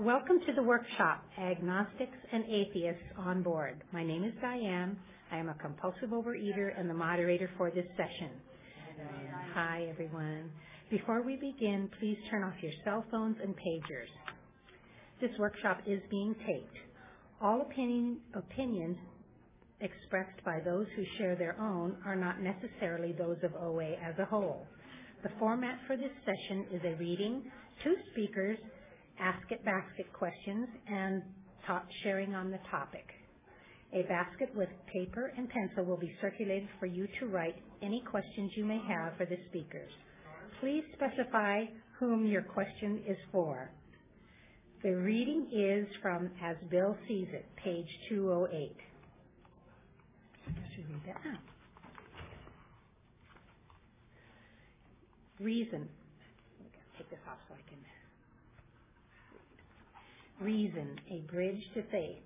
Welcome to the workshop, Agnostics and Atheists on Board. My name is Diane. I am a compulsive overeater and the moderator for this session. Hi, everyone. Before we begin, please turn off your cell phones and pagers. This workshop is being taped. All opinion, opinions expressed by those who share their own are not necessarily those of OA as a whole. The format for this session is a reading, two speakers, ask it basket questions, and top sharing on the topic. A basket with paper and pencil will be circulated for you to write any questions you may have for the speakers. Please specify whom your question is for. The reading is from As Bill Sees It, page 208. I should read that. Reason. Take this off so I can Reason, a bridge to faith.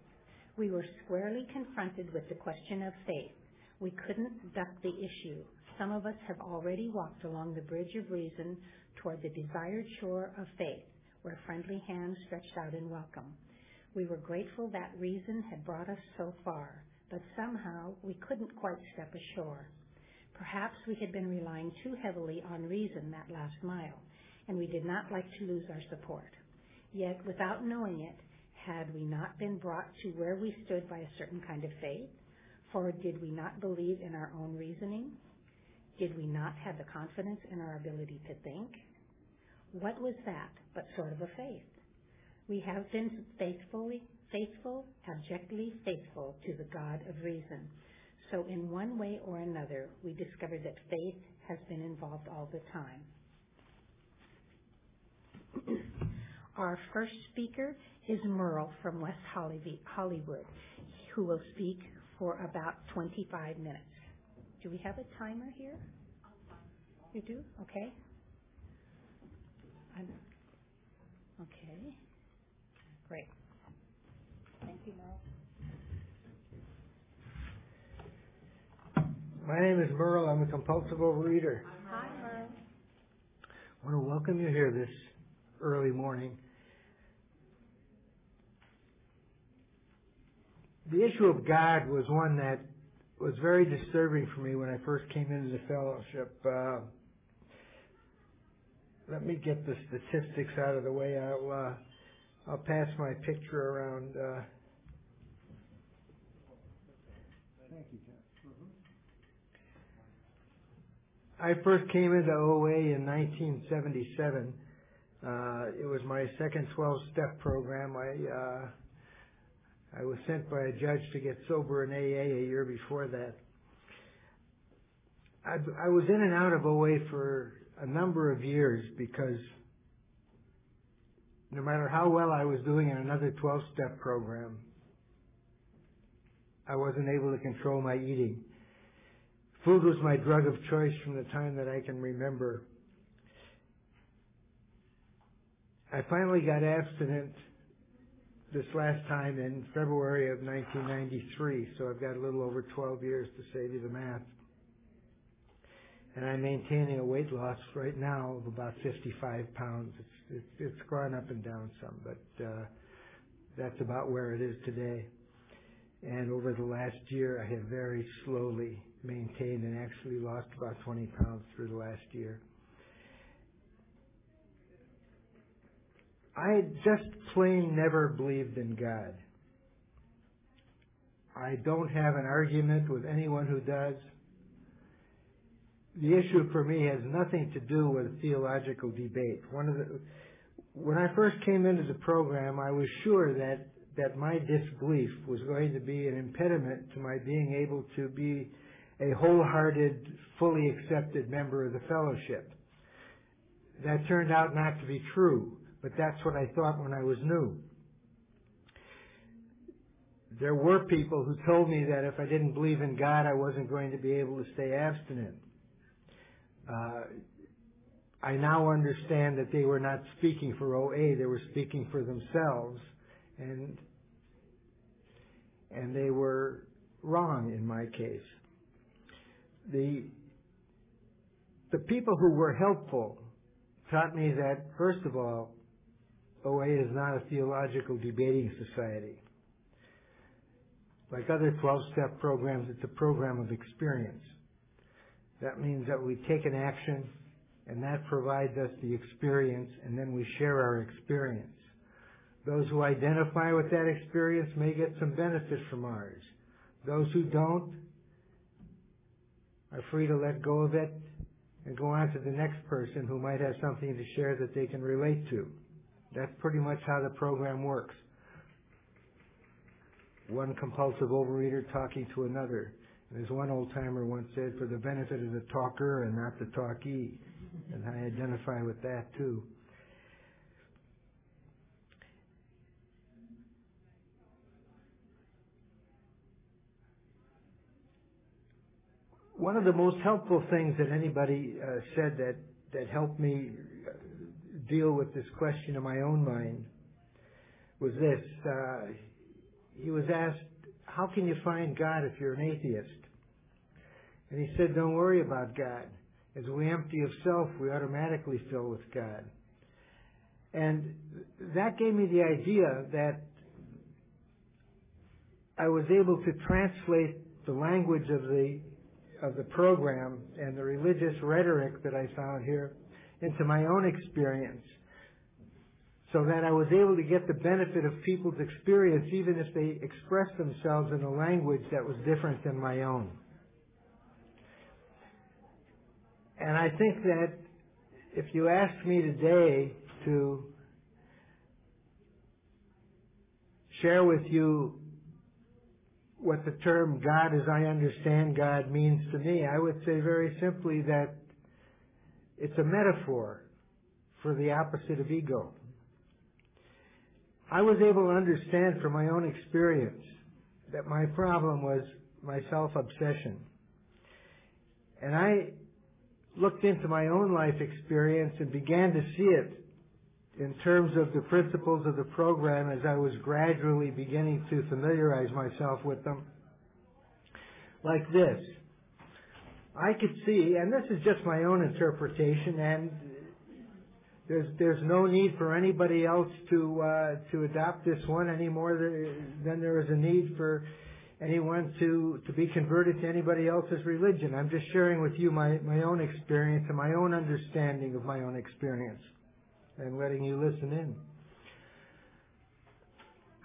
We were squarely confronted with the question of faith. We couldn't duck the issue. Some of us have already walked along the bridge of reason toward the desired shore of faith, where friendly hands stretched out in welcome. We were grateful that reason had brought us so far, but somehow we couldn't quite step ashore. Perhaps we had been relying too heavily on reason that last mile, and we did not like to lose our support. Yet, without knowing it, had we not been brought to where we stood by a certain kind of faith? For did we not believe in our own reasoning? Did we not have the confidence in our ability to think? What was that but sort of a faith? We have been faithfully, faithful, abjectly faithful to the God of reason. So in one way or another, we discovered that faith has been involved all the time. Our first speaker is Merle from West Hollywood, who will speak for about 25 minutes. Do we have a timer here? You do? Okay. Okay. Great. Thank you, Merle. My name is Merle. I'm a compulsive overeater. Hi, Merle. I want to welcome you here this early morning. The issue of God was one that was very disturbing for me when I first came into the fellowship. Uh, let me get the statistics out of the way. I'll uh, I'll pass my picture around. Uh, Thank you, Jeff. Mm-hmm. I first came into OA in 1977. Uh, it was my second 12-step program. I uh, I was sent by a judge to get sober in AA a year before that. I, I was in and out of OA for a number of years because no matter how well I was doing in another 12 step program, I wasn't able to control my eating. Food was my drug of choice from the time that I can remember. I finally got abstinent this last time in February of 1993, so I've got a little over 12 years to save you the math. And I'm maintaining a weight loss right now of about 55 pounds. It's, it's, it's gone up and down some, but uh, that's about where it is today. And over the last year, I have very slowly maintained and actually lost about 20 pounds through the last year. I just plain never believed in God. I don't have an argument with anyone who does. The issue for me has nothing to do with theological debate. One of the, when I first came into the program, I was sure that, that my disbelief was going to be an impediment to my being able to be a wholehearted, fully accepted member of the fellowship. That turned out not to be true but that's what I thought when I was new. There were people who told me that if I didn't believe in God, I wasn't going to be able to stay abstinent. Uh, I now understand that they were not speaking for OA, they were speaking for themselves, and and they were wrong in my case. The the people who were helpful taught me that first of all, OA is not a theological debating society. Like other 12-step programs, it's a program of experience. That means that we take an action and that provides us the experience and then we share our experience. Those who identify with that experience may get some benefit from ours. Those who don't are free to let go of it and go on to the next person who might have something to share that they can relate to. That's pretty much how the program works. One compulsive overeater talking to another. As one old timer once said, for the benefit of the talker and not the talkee. And I identify with that too. One of the most helpful things that anybody uh, said that, that helped me deal with this question in my own mind was this. Uh, he was asked, how can you find God if you're an atheist? And he said, don't worry about God. As we empty of self, we automatically fill with God. And that gave me the idea that I was able to translate the language of the of the program and the religious rhetoric that I found here into my own experience so that I was able to get the benefit of people's experience even if they expressed themselves in a language that was different than my own. And I think that if you asked me today to share with you what the term God as I understand God means to me, I would say very simply that it's a metaphor for the opposite of ego. I was able to understand from my own experience that my problem was my self-obsession. And I looked into my own life experience and began to see it in terms of the principles of the program as I was gradually beginning to familiarize myself with them. Like this. I could see, and this is just my own interpretation, and there's there's no need for anybody else to uh, to adopt this one any more than there is a need for anyone to to be converted to anybody else's religion. I'm just sharing with you my my own experience and my own understanding of my own experience, and letting you listen in.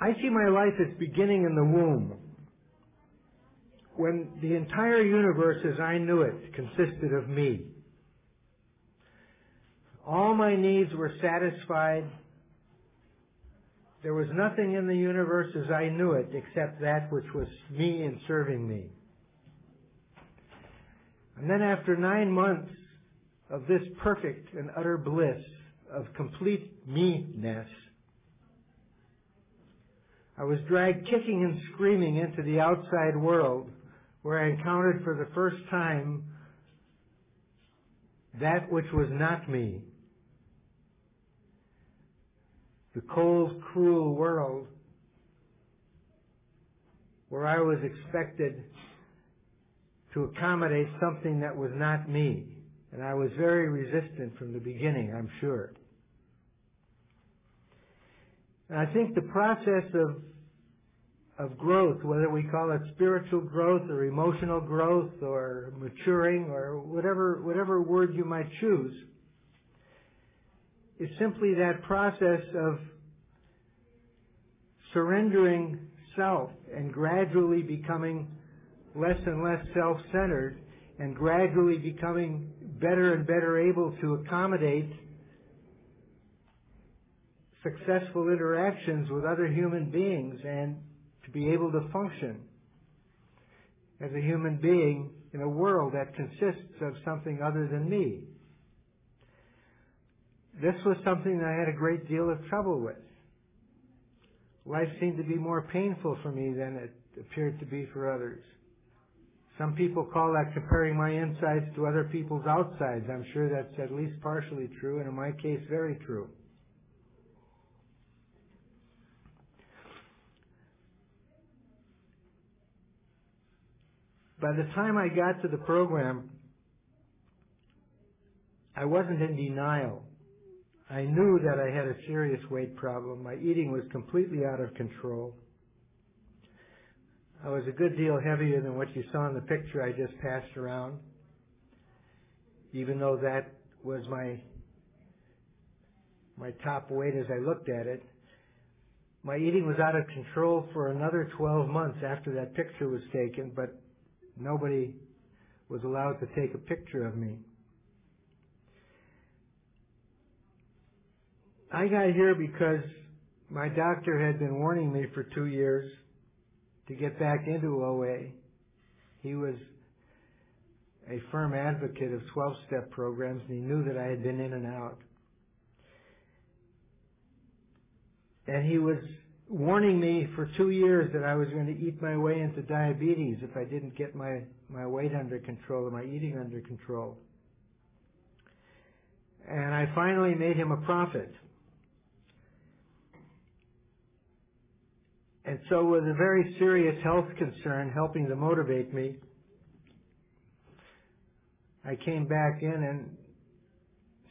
I see my life as beginning in the womb, when the entire universe as I knew it consisted of me. All my needs were satisfied. There was nothing in the universe as I knew it except that which was me and serving me. And then after nine months of this perfect and utter bliss of complete me-ness, I was dragged kicking and screaming into the outside world where I encountered for the first time that which was not me the cold, cruel world where I was expected to accommodate something that was not me. And I was very resistant from the beginning, I'm sure. And I think the process of of growth, whether we call it spiritual growth or emotional growth or maturing or whatever whatever word you might choose, is simply that process of surrendering self and gradually becoming less and less self-centered and gradually becoming better and better able to accommodate successful interactions with other human beings and to be able to function as a human being in a world that consists of something other than me. This was something that I had a great deal of trouble with. Life seemed to be more painful for me than it appeared to be for others. Some people call that comparing my insides to other people's outsides. I'm sure that's at least partially true, and in my case, very true. By the time I got to the program, I wasn't in denial. I knew that I had a serious weight problem. My eating was completely out of control. I was a good deal heavier than what you saw in the picture I just passed around, even though that was my my top weight as I looked at it. My eating was out of control for another 12 months after that picture was taken, but nobody was allowed to take a picture of me. I got here because my doctor had been warning me for two years to get back into OA. He was a firm advocate of 12-step programs and he knew that I had been in and out. And he was warning me for two years that I was going to eat my way into diabetes if I didn't get my, my weight under control and my eating under control. And I finally made him a prophet. And so with a very serious health concern helping to motivate me, I came back in and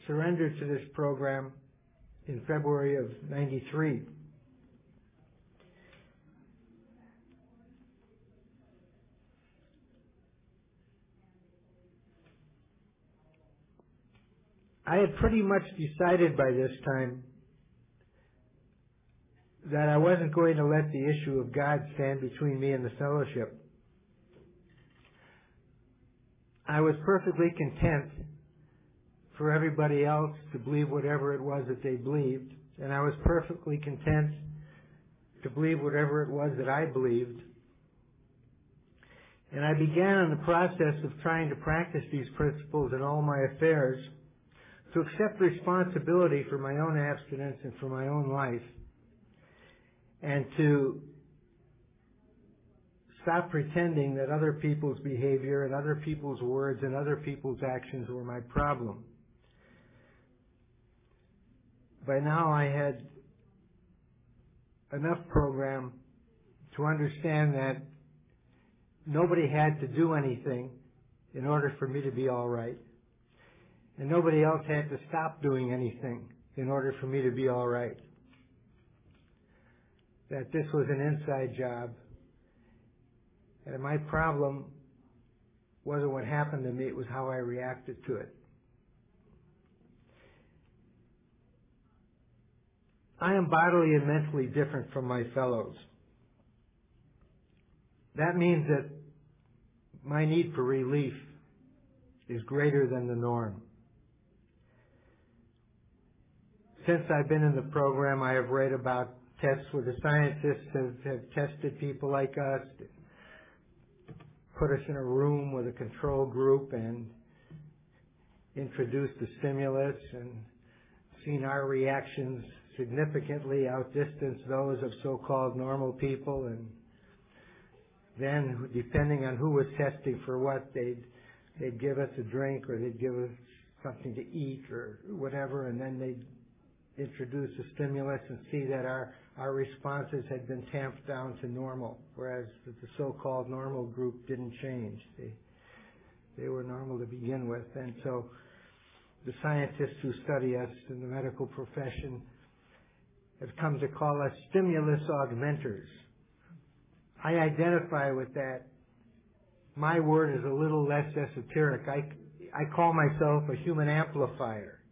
surrendered to this program in February of 93. I had pretty much decided by this time that I wasn't going to let the issue of God stand between me and the fellowship. I was perfectly content for everybody else to believe whatever it was that they believed, and I was perfectly content to believe whatever it was that I believed. And I began in the process of trying to practice these principles in all my affairs, to accept responsibility for my own abstinence and for my own life, and to stop pretending that other people's behavior and other people's words and other people's actions were my problem. By now I had enough program to understand that nobody had to do anything in order for me to be all right. And nobody else had to stop doing anything in order for me to be all right. That this was an inside job. And my problem wasn't what happened to me, it was how I reacted to it. I am bodily and mentally different from my fellows. That means that my need for relief is greater than the norm. Since I've been in the program, I have read about tests where the scientists have, have tested people like us, put us in a room with a control group and introduced the stimulus and seen our reactions significantly outdistance those of so-called normal people. And then depending on who was testing for what they'd they'd give us a drink or they'd give us something to eat or whatever and then they'd introduce a stimulus and see that our our responses had been tamped down to normal, whereas the so-called normal group didn't change. They they were normal to begin with, and so the scientists who study us in the medical profession have come to call us stimulus augmenters. I identify with that. My word is a little less esoteric. I I call myself a human amplifier.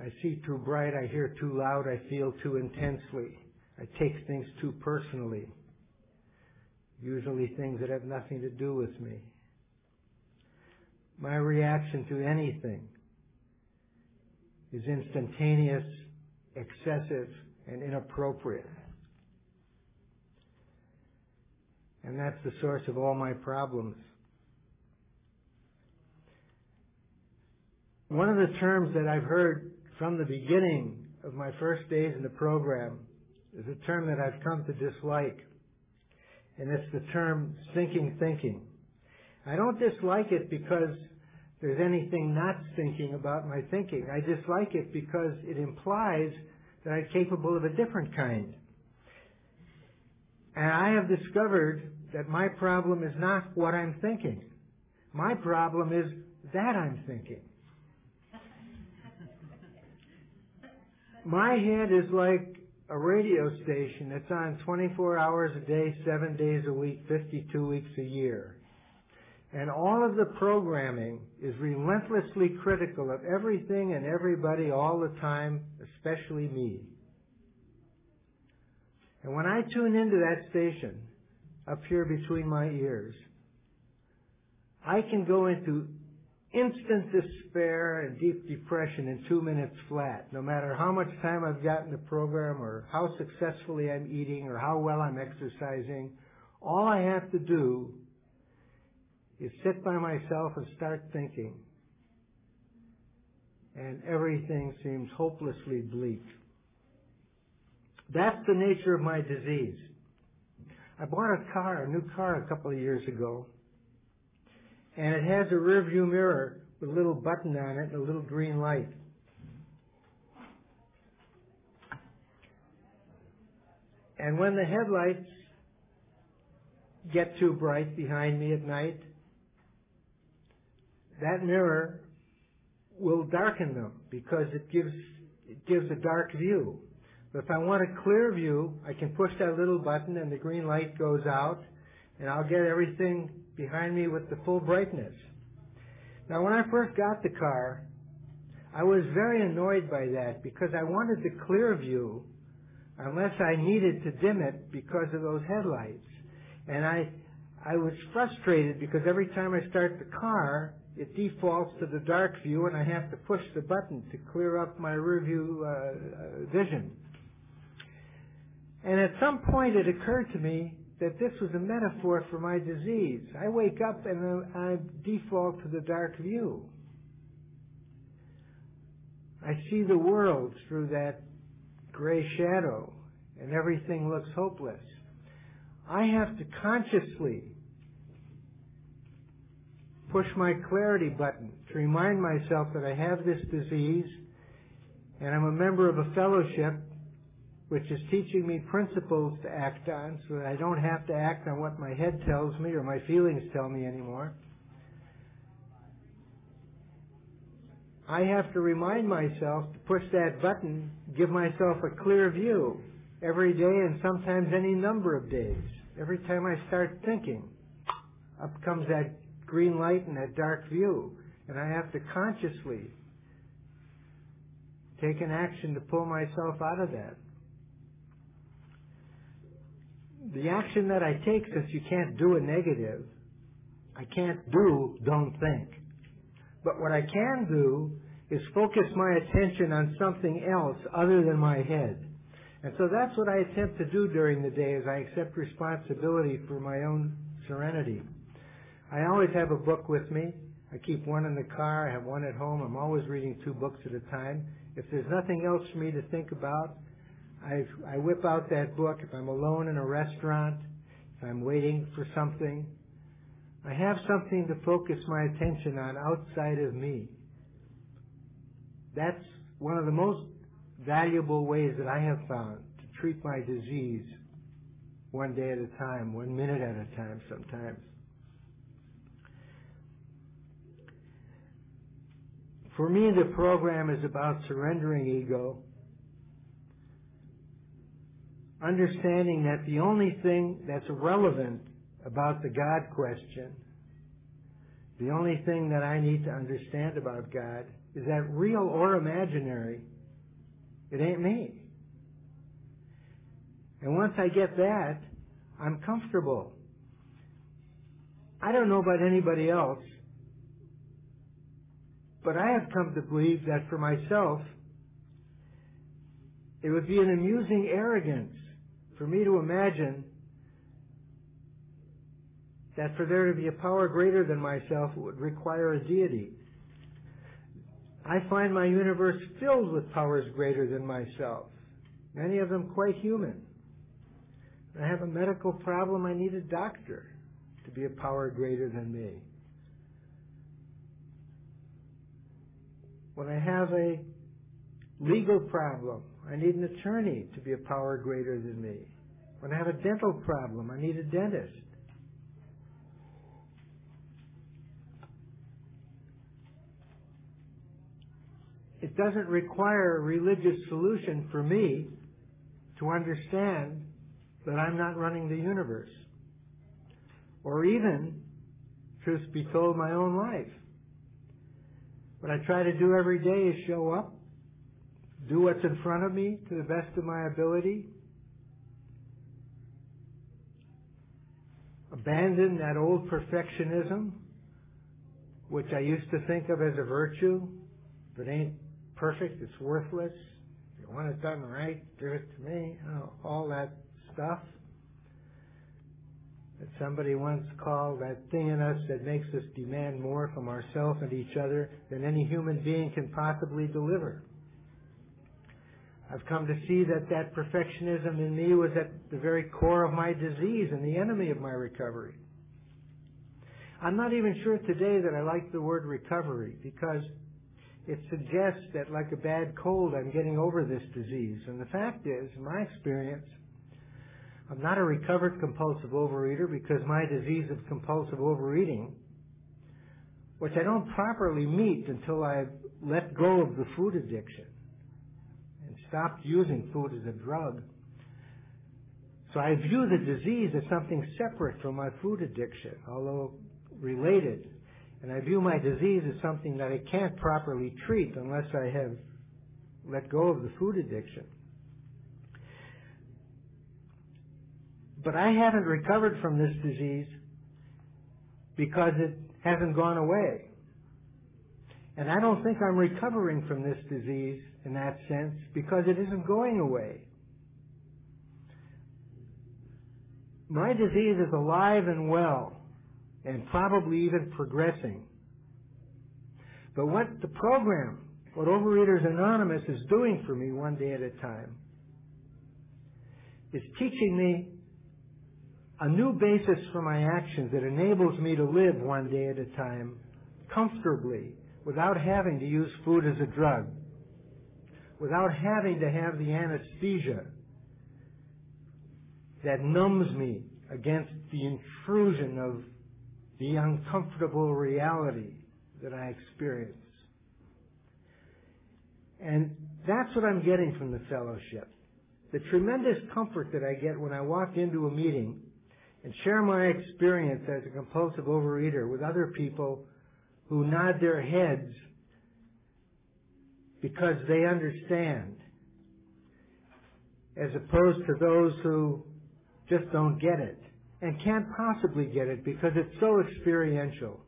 I see too bright, I hear too loud, I feel too intensely. I take things too personally. Usually things that have nothing to do with me. My reaction to anything is instantaneous, excessive, and inappropriate. And that's the source of all my problems. One of the terms that I've heard from the beginning of my first days in the program is a term that I've come to dislike, and it's the term stinking thinking. I don't dislike it because there's anything not thinking about my thinking. I dislike it because it implies that I'm capable of a different kind. And I have discovered that my problem is not what I'm thinking. My problem is that I'm thinking. My head is like a radio station It's on 24 hours a day, 7 days a week, 52 weeks a year. And all of the programming is relentlessly critical of everything and everybody all the time, especially me. And when I tune into that station, up here between my ears, I can go into instant despair and deep depression in two minutes flat, no matter how much time I've got in the program or how successfully I'm eating or how well I'm exercising. All I have to do is sit by myself and start thinking. And everything seems hopelessly bleak. That's the nature of my disease. I bought a car, a new car a couple of years ago, and it has a rear view mirror with a little button on it and a little green light. And when the headlights get too bright behind me at night, that mirror will darken them because it gives it gives a dark view. But if I want a clear view, I can push that little button and the green light goes out and I'll get everything behind me with the full brightness. Now when I first got the car, I was very annoyed by that because I wanted the clear view unless I needed to dim it because of those headlights. And I, I was frustrated because every time I start the car, it defaults to the dark view and I have to push the button to clear up my rear view uh, uh, vision. And at some point it occurred to me that this was a metaphor for my disease. I wake up and I default to the dark view. I see the world through that gray shadow and everything looks hopeless. I have to consciously push my clarity button to remind myself that I have this disease and I'm a member of a fellowship which is teaching me principles to act on so that I don't have to act on what my head tells me or my feelings tell me anymore. I have to remind myself to push that button, give myself a clear view every day and sometimes any number of days. Every time I start thinking, up comes that green light and that dark view. And I have to consciously take an action to pull myself out of that the action that I take, since you can't do a negative, I can't do don't think. But what I can do is focus my attention on something else other than my head. And so that's what I attempt to do during the day as I accept responsibility for my own serenity. I always have a book with me. I keep one in the car. I have one at home. I'm always reading two books at a time. If there's nothing else for me to think about, I, I whip out that book if I'm alone in a restaurant, if I'm waiting for something. I have something to focus my attention on outside of me. That's one of the most valuable ways that I have found to treat my disease one day at a time, one minute at a time sometimes. For me, the program is about surrendering ego understanding that the only thing that's relevant about the God question, the only thing that I need to understand about God is that real or imaginary, it ain't me. And once I get that, I'm comfortable. I don't know about anybody else, but I have come to believe that for myself, it would be an amusing arrogance for me to imagine that for there to be a power greater than myself would require a deity. I find my universe filled with powers greater than myself, many of them quite human. I have a medical problem, I need a doctor to be a power greater than me. When I have a legal problem, I need an attorney to be a power greater than me. When I have a dental problem, I need a dentist. It doesn't require a religious solution for me to understand that I'm not running the universe. Or even, truth be told, my own life. What I try to do every day is show up, do what's in front of me to the best of my ability, abandon that old perfectionism, which I used to think of as a virtue. If it ain't perfect, it's worthless. If you want it done right, do it to me. all that stuff that somebody once called that thing in us that makes us demand more from ourselves and each other than any human being can possibly deliver. I've come to see that that perfectionism in me was at the very core of my disease and the enemy of my recovery. I'm not even sure today that I like the word recovery because it suggests that like a bad cold, I'm getting over this disease. And the fact is, in my experience, I'm not a recovered compulsive overeater because my disease of compulsive overeating, which I don't properly meet until I've let go of the food addiction stopped using food as a drug. So I view the disease as something separate from my food addiction, although related. And I view my disease as something that I can't properly treat unless I have let go of the food addiction. But I haven't recovered from this disease because it hasn't gone away. And I don't think I'm recovering from this disease in that sense because it isn't going away. My disease is alive and well and probably even progressing. But what the program, what Overeaters Anonymous is doing for me one day at a time, is teaching me a new basis for my actions that enables me to live one day at a time comfortably without having to use food as a drug, without having to have the anesthesia that numbs me against the intrusion of the uncomfortable reality that I experience. And that's what I'm getting from the fellowship. The tremendous comfort that I get when I walk into a meeting and share my experience as a compulsive overeater with other people who nod their heads because they understand as opposed to those who just don't get it and can't possibly get it because it's so experiential.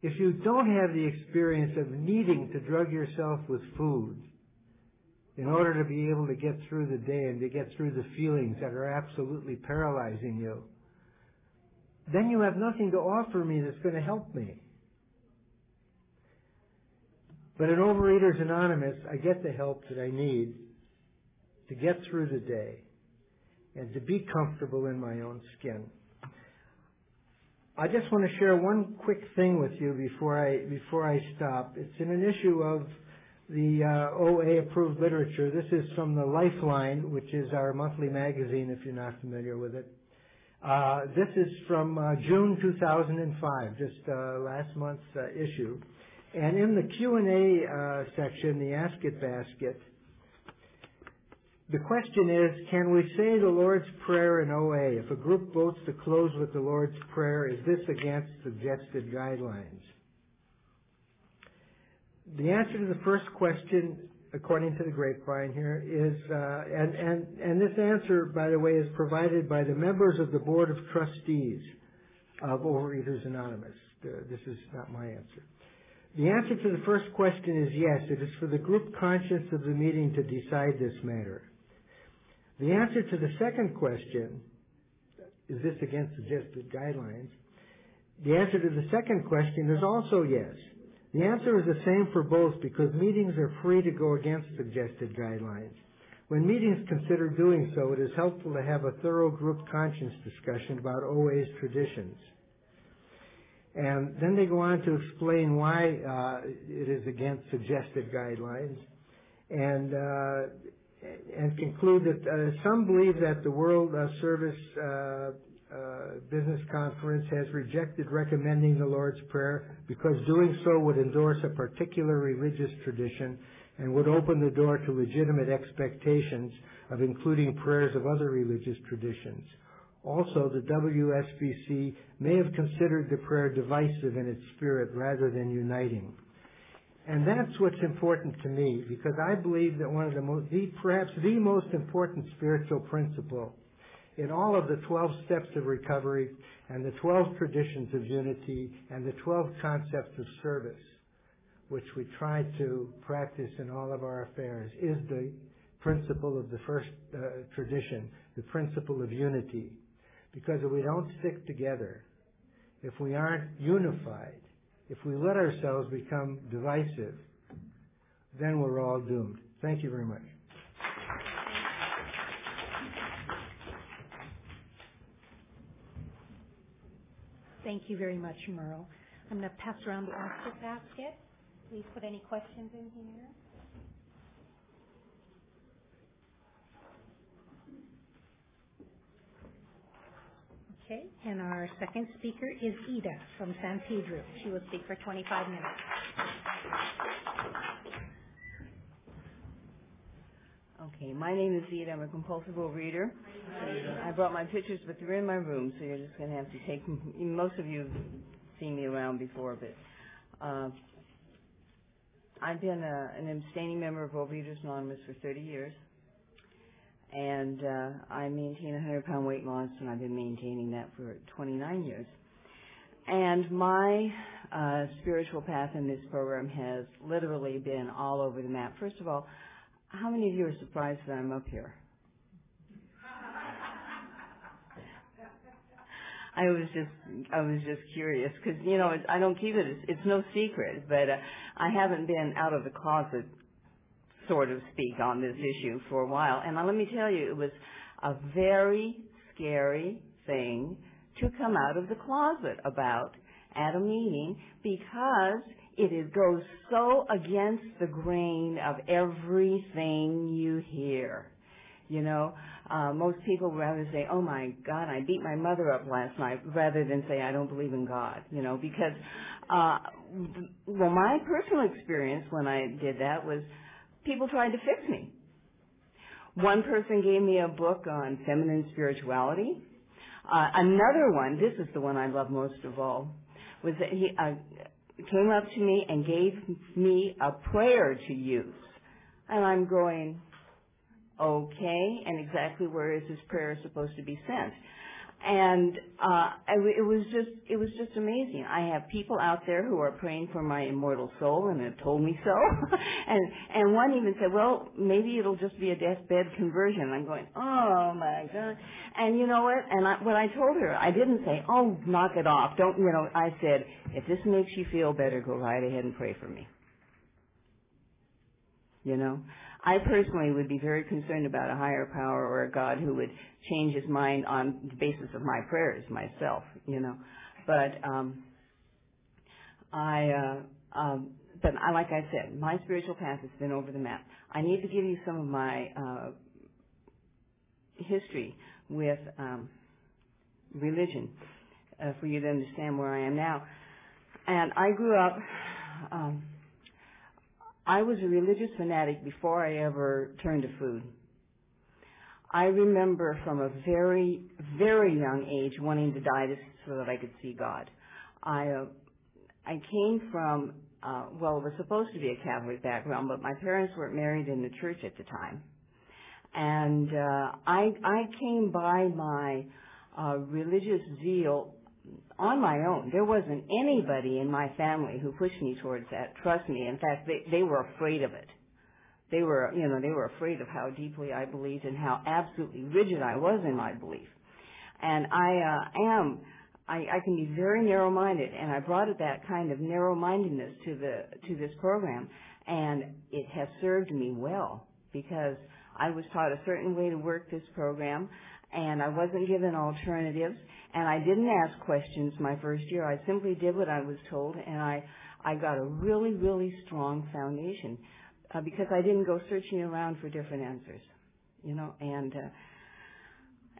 If you don't have the experience of needing to drug yourself with food, in order to be able to get through the day and to get through the feelings that are absolutely paralyzing you, then you have nothing to offer me that's going to help me. But in Overeaters Anonymous, I get the help that I need to get through the day and to be comfortable in my own skin. I just want to share one quick thing with you before I before I stop. It's in an issue of the uh, OA approved literature. This is from the Lifeline, which is our monthly magazine if you're not familiar with it. Uh, this is from uh, June 2005, just uh, last month's uh, issue. And in the Q&A uh, section, the Ask It basket, the question is, can we say the Lord's Prayer in OA? If a group votes to close with the Lord's Prayer, is this against suggested guidelines? The answer to the first question, according to the grapevine here, is, uh, and, and, and this answer, by the way, is provided by the members of the Board of Trustees of Overeaters Anonymous. This is not my answer. The answer to the first question is yes, it is for the group conscience of the meeting to decide this matter. The answer to the second question, is this against suggested guidelines? The answer to the second question is also yes. The answer is the same for both because meetings are free to go against suggested guidelines. When meetings consider doing so, it is helpful to have a thorough group conscience discussion about OA's traditions. And then they go on to explain why uh, it is against suggested guidelines and uh, and conclude that uh, some believe that the World uh, Service uh, uh, Business Conference has rejected recommending the Lord's Prayer because doing so would endorse a particular religious tradition and would open the door to legitimate expectations of including prayers of other religious traditions. Also, the WSBC may have considered the prayer divisive in its spirit rather than uniting. And that's what's important to me because I believe that one of the most, the, perhaps the most important spiritual principle in all of the 12 steps of recovery and the 12 traditions of unity and the 12 concepts of service, which we try to practice in all of our affairs, is the principle of the first uh, tradition, the principle of unity. Because if we don't stick together, if we aren't unified, if we let ourselves become divisive, then we're all doomed. Thank you very much. Thank you very much, Merle. I'm going to pass around the answer basket. Please put any questions in here. Okay, and our second speaker is Ida from San Pedro. She will speak for 25 minutes. Okay, my name is Ida. I'm a compulsive overeater. I brought my pictures, but they're in my room, so you're just going to have to take. Most of you have seen me around before, but uh, I've been a, an abstaining member of Overeaters Anonymous for 30 years and uh, I maintain a 100 pound weight loss, and I've been maintaining that for 29 years. And my uh, spiritual path in this program has literally been all over the map. First of all, how many of you are surprised that I'm up here? I was just I was just curious because you know I don't keep it it's, it's no secret, but uh, I haven't been out of the closet sort of speak on this issue for a while. And let me tell you, it was a very scary thing to come out of the closet about at a meeting because it is, goes so against the grain of everything you hear. You know, uh, most people rather say, "Oh my God, I beat my mother up last night," rather than say, "I don't believe in God." You know, because uh, well, my personal experience when I did that was people tried to fix me. One person gave me a book on feminine spirituality. Uh, another one, this is the one I love most of all, was that he uh, came up to me and gave me a prayer to use. And I'm going, okay, and exactly where is this prayer supposed to be sent? And uh, it was just it was just amazing. I have people out there who are praying for my immortal soul and have told me so, and and one even said, well, maybe it'll just be a deathbed conversion. I'm going, oh my god, and you know what? And I, what I told her, I didn't say, oh, knock it off, don't you know? I said, if this makes you feel better, go right ahead and pray for me. You know, I personally would be very concerned about a higher power or a God who would change his mind on the basis of my prayers myself, you know. But um I uh um but I like I said, my spiritual path has been over the map. I need to give you some of my uh history with um religion uh, for you to understand where I am now. And I grew up um I was a religious fanatic before I ever turned to food. I remember from a very, very young age wanting to die so that I could see God. I, uh, I came from, uh, well, it was supposed to be a Catholic background, but my parents weren't married in the church at the time. And, uh, I, I came by my, uh, religious zeal on my own. There wasn't anybody in my family who pushed me towards that. Trust me. In fact, they, they were afraid of it. They were, you know, they were afraid of how deeply I believed and how absolutely rigid I was in my belief. And I uh, am, I, I can be very narrow-minded, and I brought that kind of narrow-mindedness to the to this program, and it has served me well because I was taught a certain way to work this program, and I wasn't given alternatives and I didn't ask questions my first year. I simply did what I was told, and I I got a really really strong foundation uh, because I didn't go searching around for different answers, you know. And uh,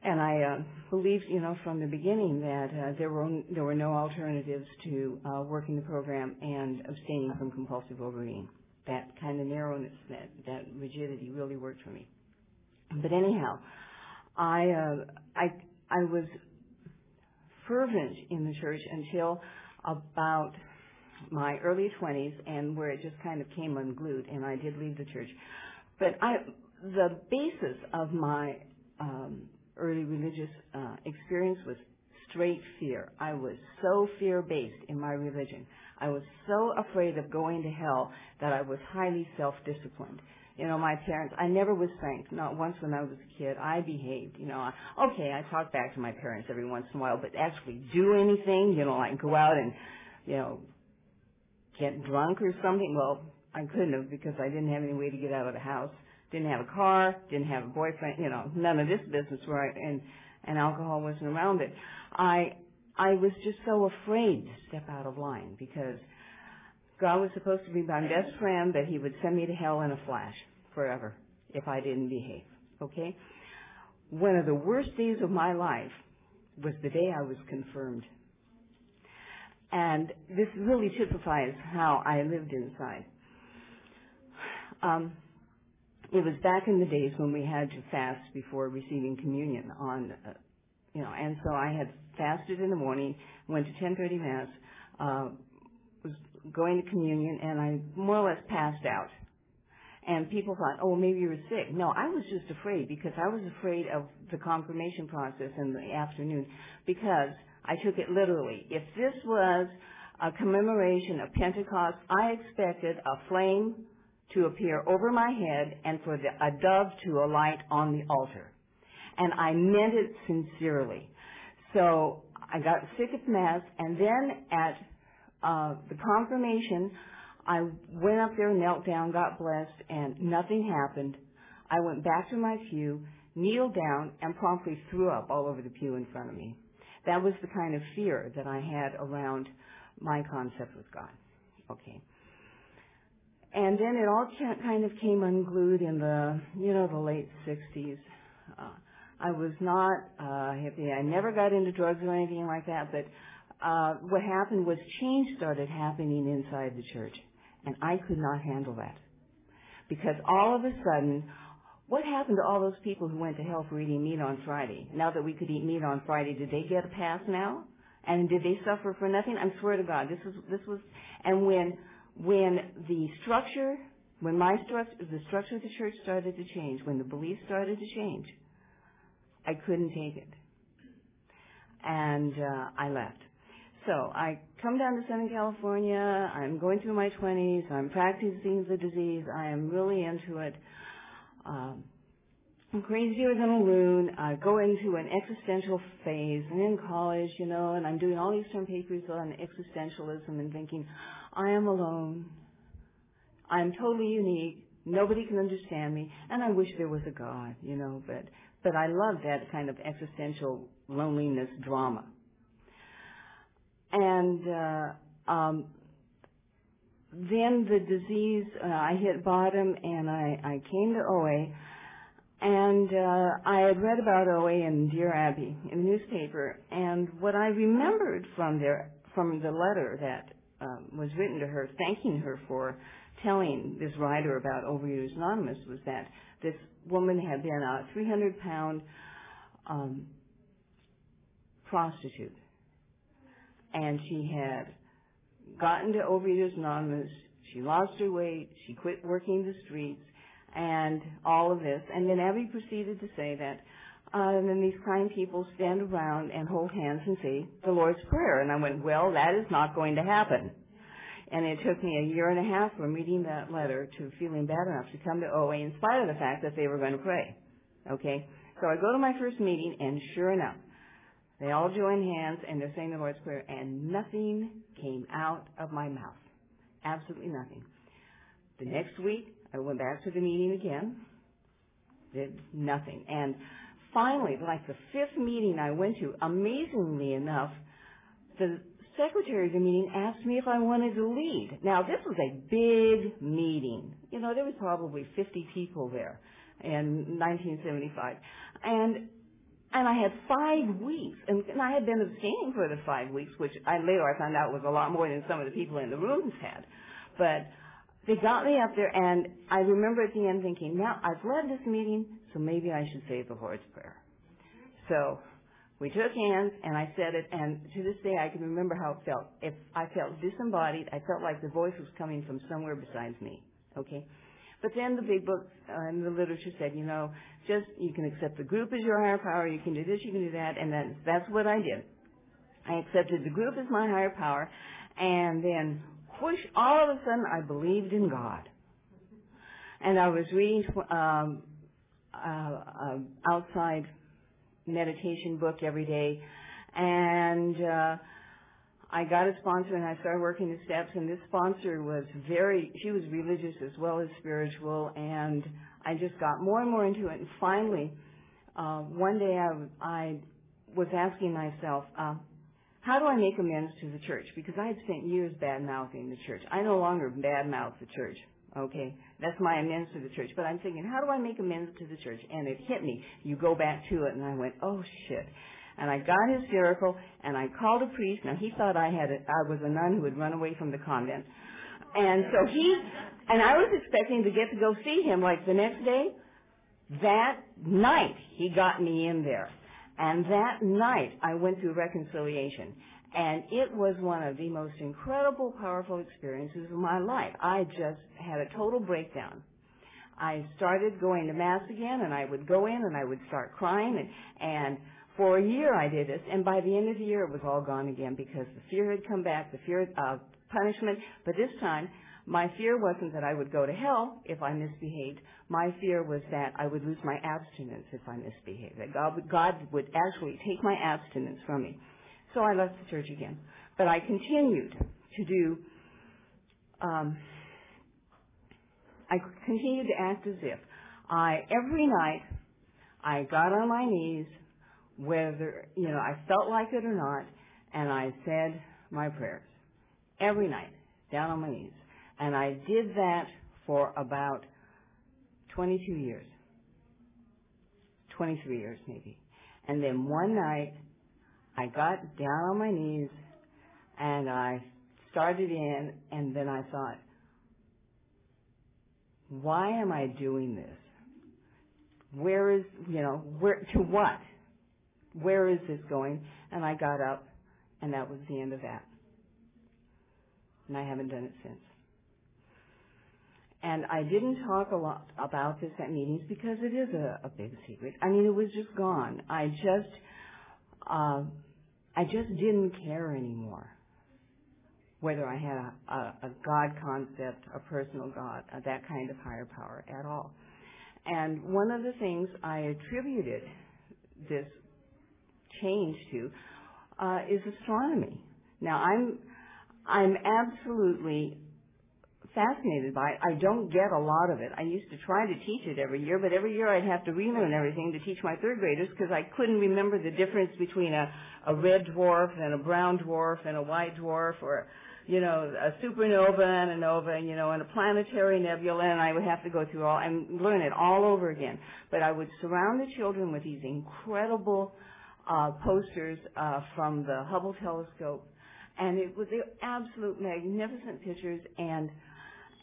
and I uh, believed, you know, from the beginning that uh, there were there were no alternatives to uh, working the program and abstaining from compulsive overeating. That kind of narrowness, that that rigidity, really worked for me. But anyhow, I uh, I I was fervent in the church until about my early 20s, and where it just kind of came unglued, and I did leave the church. But I, the basis of my um, early religious uh, experience was straight fear. I was so fear-based in my religion. I was so afraid of going to hell that I was highly self-disciplined. You know, my parents, I never was spanked. Not once when I was a kid. I behaved, you know. Okay, I talk back to my parents every once in a while, but actually do anything, you know, like go out and, you know, get drunk or something. Well, I couldn't have because I didn't have any way to get out of the house. Didn't have a car, didn't have a boyfriend, you know, none of this business where I, and, and alcohol wasn't around it. I, I was just so afraid to step out of line because God was supposed to be my best friend, but he would send me to hell in a flash forever if I didn't behave. Okay? One of the worst days of my life was the day I was confirmed. And this really typifies how I lived inside. Um, it was back in the days when we had to fast before receiving communion on, uh, you know, and so I had fasted in the morning, went to 10:30 mass, uh, going to communion, and I more or less passed out. And people thought, oh, maybe you were sick. No, I was just afraid because I was afraid of the confirmation process in the afternoon because I took it literally. If this was a commemoration of Pentecost, I expected a flame to appear over my head and for the, a dove to alight on the altar. And I meant it sincerely. So I got sick at Mass, and then at uh, the confirmation, I went up there, knelt down, got blessed, and nothing happened. I went back to my pew, kneeled down, and promptly threw up all over the pew in front of me. That was the kind of fear that I had around my concept with God. Okay. And then it all kind of came unglued in the, you know, the late 60s. Uh, I was not uh, hippie. I never got into drugs or anything like that, but uh, what happened was change started happening inside the church, and I could not handle that. Because all of a sudden, what happened to all those people who went to hell for eating meat on Friday? Now that we could eat meat on Friday, did they get a pass now? And did they suffer for nothing? I swear to God, this was this was. And when when the structure, when my structure, the structure of the church started to change, when the beliefs started to change, I couldn't take it, and uh, I left. So I come down to Southern California. I'm going through my 20s. I'm practicing the disease. I am really into it. Um, I'm crazier than a loon. I go into an existential phase. I'm in college, you know, and I'm doing all these term papers on existentialism and thinking, I am alone. I'm totally unique. Nobody can understand me. And I wish there was a God, you know, but, but I love that kind of existential loneliness drama. And, uh, um, then the disease, uh, I hit bottom and I, I came to OA and uh, I had read about OA in Dear Abby in the newspaper, and what I remembered from there, from the letter that um, was written to her, thanking her for telling this writer about Overeaters Anonymous, was that this woman had been a 300 pound um, prostitute, and she had gotten to Overeaters Anonymous. She lost her weight. She quit working the streets and all of this. And then Abby proceeded to say that, uh, and then these kind people stand around and hold hands and say the Lord's Prayer. And I went, well, that is not going to happen. And it took me a year and a half from reading that letter to feeling bad enough to come to OA in spite of the fact that they were going to pray. Okay? So I go to my first meeting and sure enough, they all join hands and they're saying the Lord's Prayer and nothing came out of my mouth. Absolutely nothing. The next week, I went back to the meeting again, did nothing. And finally, like the fifth meeting I went to, amazingly enough, the secretary of the meeting asked me if I wanted to lead. Now, this was a big meeting. You know, there was probably 50 people there in 1975. And And I had five weeks, and, and I had been abstaining for the five weeks, which I later I found out was a lot more than some of the people in the rooms had. But they got me up there, and I remember at the end thinking, now I've led this meeting, so maybe I should say the Lord's Prayer. So we took hands, and I said it, and to this day I can remember how it felt. If I felt disembodied, I felt like the voice was coming from somewhere besides me. Okay. But then the big book uh, and the literature said, you know, just you can accept the group as your higher power, you can do this, you can do that, and that's that's what I did. I accepted the group as my higher power, and then whoosh, all of a sudden I believed in God. And I was reading um, uh, uh, outside meditation book every day, and uh, I got a sponsor and I started working the steps and this sponsor was very, she was religious as well as spiritual and I just got more and more into it and finally, uh, one day I, I was asking myself, uh, how do I make amends to the church? Because I had spent years bad mouthing the church. I no longer bad mouth the church. Okay, that's my amends to the church. But I'm thinking, how do I make amends to the church? And it hit me. You go back to it, and I went, oh shit and I got hysterical and I called a priest. Now he thought I had a, I was a nun who had run away from the convent. And so he and I was expecting to get to go see him like the next day. That night he got me in there. And that night I went through reconciliation. And it was one of the most incredible, powerful experiences of my life. I just had a total breakdown. I started going to mass again and I would go in and I would start crying and, and for a year I did this, and by the end of the year it was all gone again because the fear had come back, the fear of punishment. But this time, my fear wasn't that I would go to hell if I misbehaved. My fear was that I would lose my abstinence if I misbehaved. That God would, God would actually take my abstinence from me. So I left the church again. But I continued to do, um, I continued to act as if I, every night, I got on my knees whether, you know, I felt like it or not, and I said my prayers every night, down on my knees. And I did that for about 22 years. 23 years maybe. And then one night, I got down on my knees and I started in and then I thought, why am I doing this? Where is, you know, where, to what? Where is this going? And I got up, and that was the end of that. And I haven't done it since. And I didn't talk a lot about this at meetings because it is a, a big secret. I mean, it was just gone. I just, uh, I just didn't care anymore whether I had a, a, a God concept, a personal God, uh, that kind of higher power at all. And one of the things I attributed this change to uh, is astronomy. Now I'm I'm absolutely fascinated by it. I don't get a lot of it. I used to try to teach it every year, but every year I'd have to relearn everything to teach my third graders because I couldn't remember the difference between a, a red dwarf and a brown dwarf and a white dwarf or you know, a supernova and a nova, you know, and a planetary nebula, and I would have to go through all and learn it all over again. But I would surround the children with these incredible uh, posters uh, from the Hubble telescope, and it was the absolute magnificent pictures. And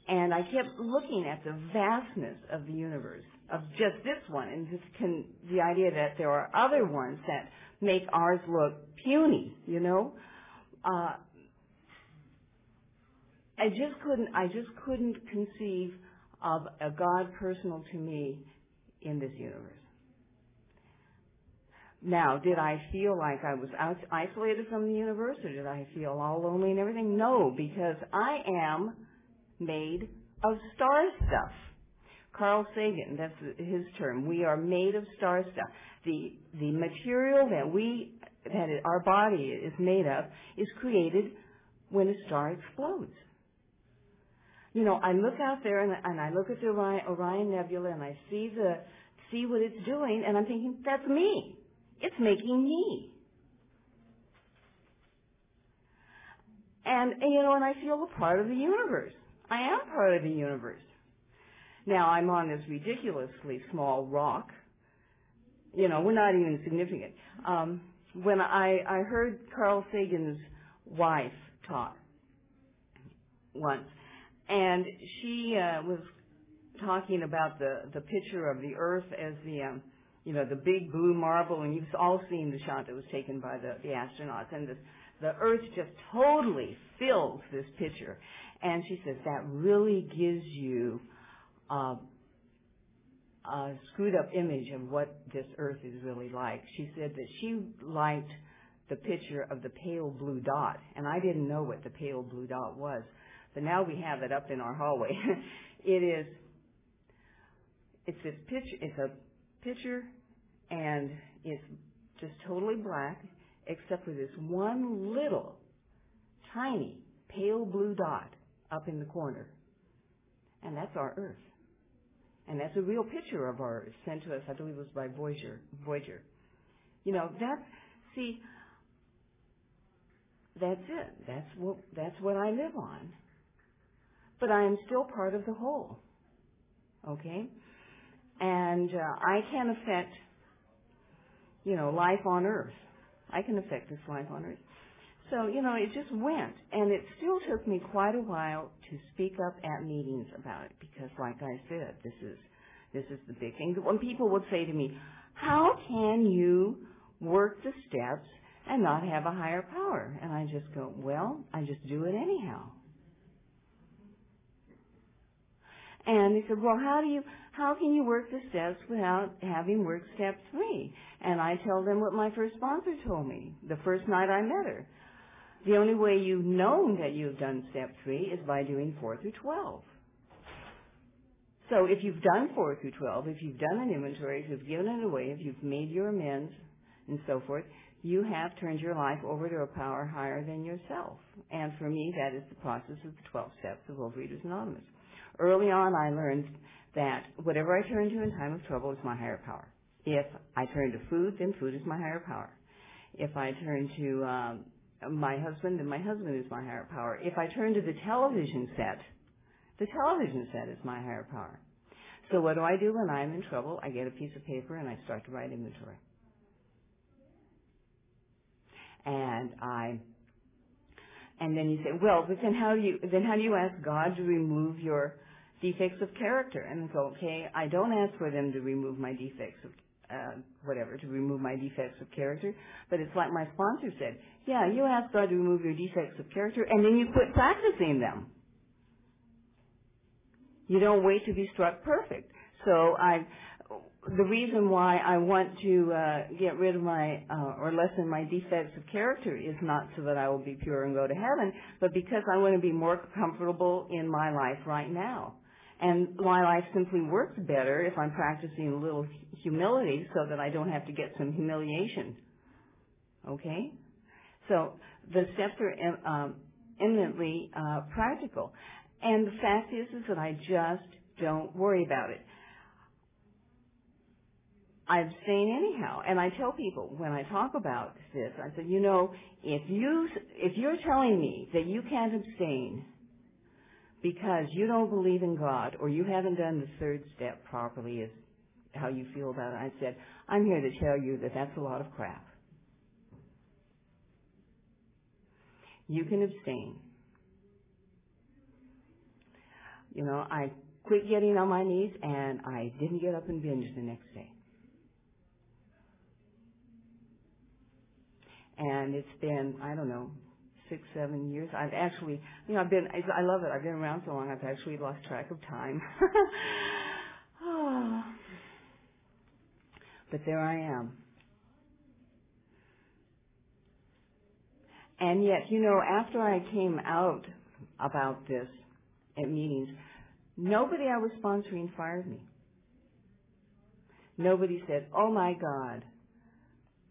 and I kept looking at the vastness of the universe of just this one, and just can, the idea that there are other ones that make ours look puny. You know, uh, I just couldn't. I just couldn't conceive of a God personal to me in this universe. Now, did I feel like I was out, isolated from the universe, or did I feel all lonely and everything? No, because I am made of star stuff. Carl Sagan, that's his term. We are made of star stuff. The the material that we that our body is made of is created when a star explodes. You know, I look out there and, and I look at the Orion, Orion Nebula and I see the see what it's doing, and I'm thinking that's me. It's making me. And, and, you know, and I feel a part of the universe. I am part of the universe. Now I'm on this ridiculously small rock you know, we're not even significant. Um, when I, I heard Carl Sagan's wife talk once, and she uh, was talking about the the picture of the Earth as the um, you know the big blue marble, and you've all seen the shot that was taken by the the astronauts, and the the Earth just totally fills this picture, and she says that really gives you. Uh, a screwed up image of what this earth is really like. She said that she liked the picture of the pale blue dot, and I didn't know what the pale blue dot was, but now we have it up in our hallway. it is, it's this picture, it's a picture, and it's just totally black, except for this one little, tiny, pale blue dot up in the corner. And that's our Earth. And that's a real picture of ours sent to us, I believe it was by Voyager. Voyager. You know, that's, see, that's it. That's what, that's what I live on. But I am still part of the whole. Okay? And uh, I can affect, you know, life on earth. I can affect this life on earth. So, you know, it just went. And it still took me quite a while to speak up at meetings about it because like I said, this is this is the big thing. When people would say to me, How can you work the steps and not have a higher power? And I just go, Well, I just do it anyhow. And they said, Well, how do you how can you work the steps without having worked step three? And I tell them what my first sponsor told me the first night I met her. The only way you've known that you've done step three is by doing four through 12. So if you've done four through 12, if you've done an inventory, if you've given it away, if you've made your amends and so forth, you have turned your life over to a power higher than yourself. And for me, that is the process of the 12 steps of Overeaters Anonymous. Early on, I learned that whatever I turn to in time of trouble is my higher power. If I turn to food, then food is my higher power. If I turn to um, my husband, and my husband is my higher power. If I turn to the television set, the television set is my higher power. So what do I do when I'm in trouble? I get a piece of paper and I start to write inventory. And I, and then you say, well, but then how do you, then how do you ask God to remove your defects of character? And I go, okay, I don't ask for them to remove my defects of uh, whatever, to remove my defects of character. But it's like my sponsor said, yeah, you ask God to remove your defects of character and then you quit practicing them. You don't wait to be struck perfect. So I, the reason why I want to uh, get rid of my uh, or lessen my defects of character is not so that I will be pure and go to heaven, but because I want to be more comfortable in my life right now. And my life simply works better if I'm practicing a little humility so that I don't have to get some humiliation. Okay? So the steps are um, eminently uh, practical. And the fact is, is that I just don't worry about it. I abstain anyhow, and I tell people when I talk about this, I said, you know, if you if you're telling me that you can't abstain because you don't believe in God or you haven't done the third step properly is how you feel about it. I said, I'm here to tell you that that's a lot of crap. You can abstain. You know, I quit getting on my knees and I didn't get up and binge the next day. And it's been, I don't know, six, seven years. I've actually, you know, I've been, I love it. I've been around so long, I've actually lost track of time. oh. But there I am. And yet, you know, after I came out about this at meetings, nobody I was sponsoring fired me. Nobody said, oh my God,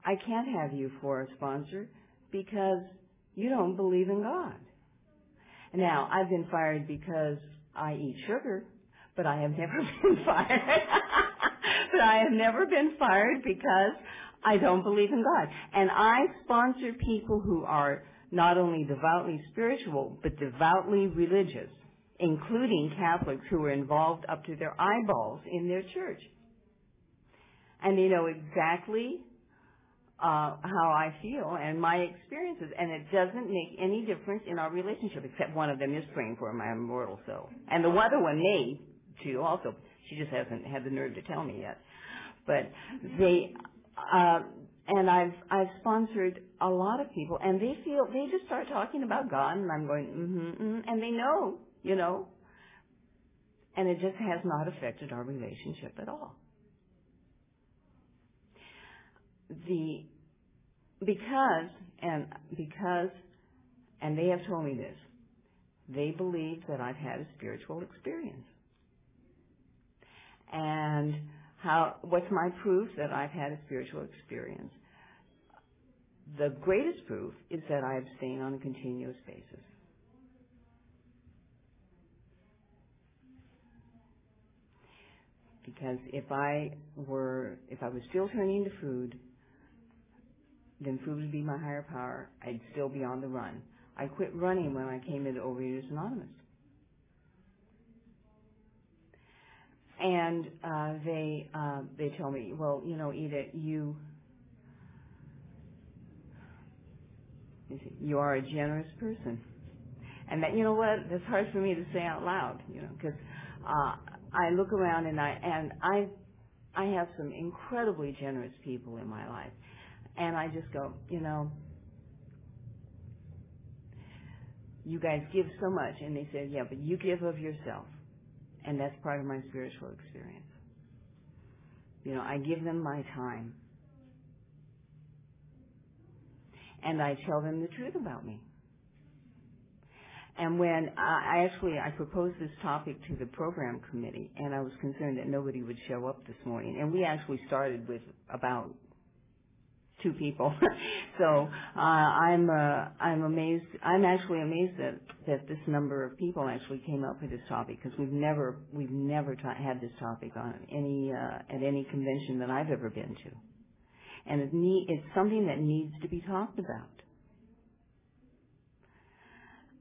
I can't have you for a sponsor because you don't believe in God. Now, I've been fired because I eat sugar, but I have never been fired. but I have never been fired because I don't believe in God. And I sponsor people who are not only devoutly spiritual, but devoutly religious, including Catholics who are involved up to their eyeballs in their church. and they know exactly uh, how I feel and my experiences, and it doesn't make any difference in our relationship, except one of them is praying for my immortal soul, and the other one may too. Also, she just hasn't had the nerve to tell me yet. But they, uh, and I've I've sponsored a lot of people, and they feel they just start talking about God, and I'm going, mm-hmm, mm-hmm, and they know, you know, and it just has not affected our relationship at all. The because and because and they have told me this, they believe that I've had a spiritual experience. And how, what's my proof that I've had a spiritual experience? The greatest proof is that I abstain on a continuous basis. Because if I were, if I was still turning to food, then food would be my higher power. I'd still be on the run. I quit running when I came into Overeaters Anonymous. and uh, they uh, they tell me, well, you know, Edith, you you are a generous person, and that you know what, that's hard for me to say out loud, you know, because uh, I look around and I and I I have some incredibly generous people in my life, and I just go, you know. You guys give so much, and they said, "Yeah, but you give of yourself." And that's part of my spiritual experience. You know, I give them my time. And I tell them the truth about me. And when uh, I actually I proposed this topic to the program committee, and I was concerned that nobody would show up this morning, and we actually started with about two people. so uh, I'm uh, I'm amazed. I'm actually amazed that that this number of people actually came up with this topic because we've never we've never ta- had this topic on any uh, at any convention that I've ever been to, and it need, it's something that needs to be talked about.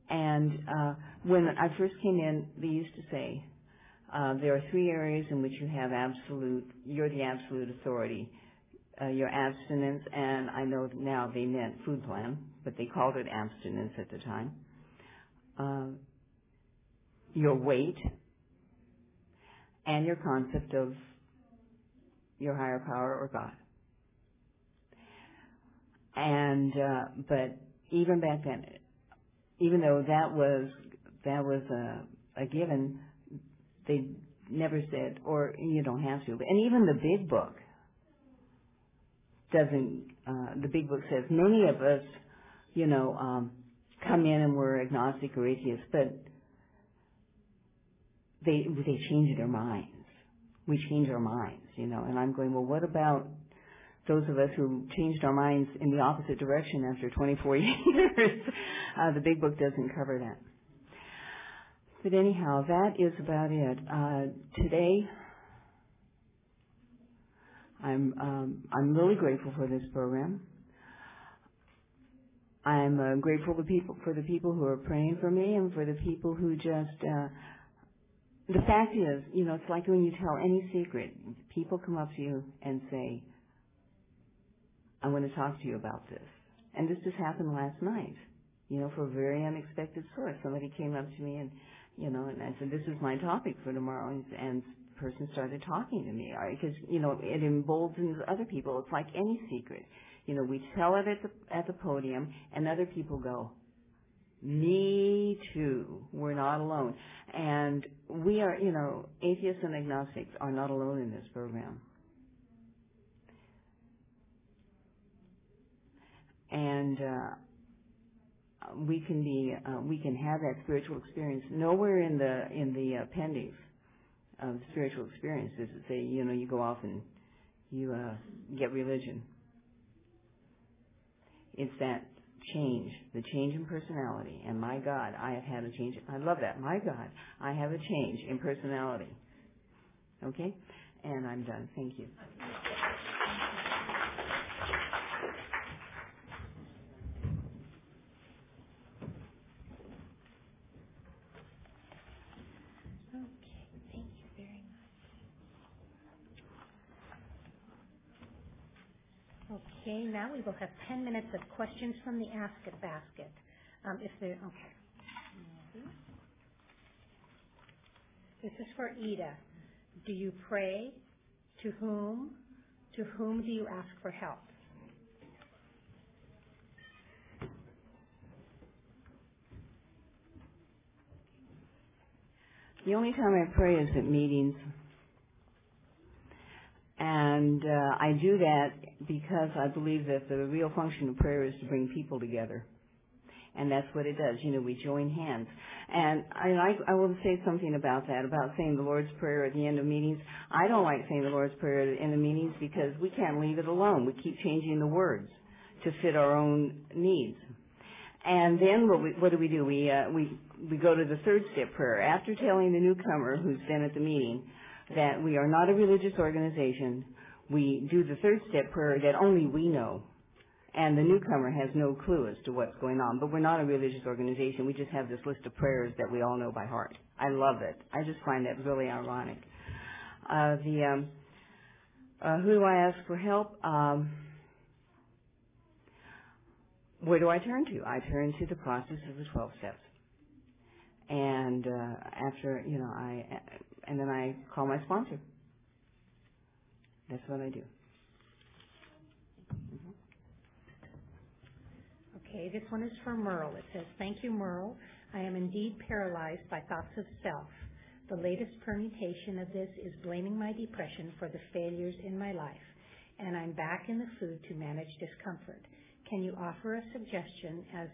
And uh, when I first came in, they used to say, uh, there are three areas in which you have absolute, you're the absolute authority uh, your abstinence, and I know now they meant food plan, but they called it abstinence at the time. Uh, your weight, and your concept of your higher power or God. And uh, but even back then, even though that was that was a, a given, they never said, or you don't have to. And even the big book doesn't, uh, the big book says many of us, you know, um, come in and we're agnostic or atheist, but they, they change their minds. We change our minds, you know, and I'm going, well, what about those of us who changed our minds in the opposite direction after 24 years? uh, the big book doesn't cover that. But anyhow, that is about it. Uh, today, I'm um, I'm really grateful for this program. I'm uh, grateful to people for the people who are praying for me and for the people who just. Uh, the fact is, you know, it's like when you tell any secret. People come up to you and say, "I want to talk to you about this," and this just happened last night. You know, for a very unexpected source, somebody came up to me and, you know, and I said, "This is my topic for tomorrow," and, and person started talking to me because you know it emboldens other people. It's like any secret. You know, we tell it at the at the podium, and other people go, "Me too. We're not alone." And we are, you know, atheists and agnostics are not alone in this program. And uh, we can be, uh, we can have that spiritual experience. Nowhere in the in the appendix of spiritual experiences that say, you know, you go off and you uh, get religion. It's that change, the change in personality. And my God, I have had a change. I love that. My God, I have a change in personality. Okay? And I'm done. Thank you. Now we will have ten minutes of questions from the Ask It basket. Um, if there, okay. This is for Ida. Do you pray? To whom? To whom do you ask for help? The only time I pray is at meetings. And uh, I do that because I believe that the real function of prayer is to bring people together. And that's what it does. You know, we join hands. And I, I, I will say something about that, about saying the Lord's Prayer at the end of meetings. I don't like saying the Lord's Prayer at the end of meetings because we can't leave it alone. We keep changing the words to fit our own needs. And then what, we, what do we do? We, uh, we, we go to the third step prayer. After telling the newcomer who's been at the meeting that we are not a religious organization, we do the third step prayer that only we know and the newcomer has no clue as to what's going on. But we're not a religious organization. We just have this list of prayers that we all know by heart. I love it. I just find that really ironic. Uh, the um, uh, who do I ask for help? Um, where do I turn to? I turn to the process of the twelve steps, and uh, after you know I, and then I call my sponsor. That's what I do. Mm-hmm. Okay, this one is for Merle. It says, Thank you, Merle. I am indeed paralyzed by thoughts of self. The latest permutation of this is blaming my depression for the failures in my life, and I'm back in the food to manage discomfort. Can you offer a suggestion as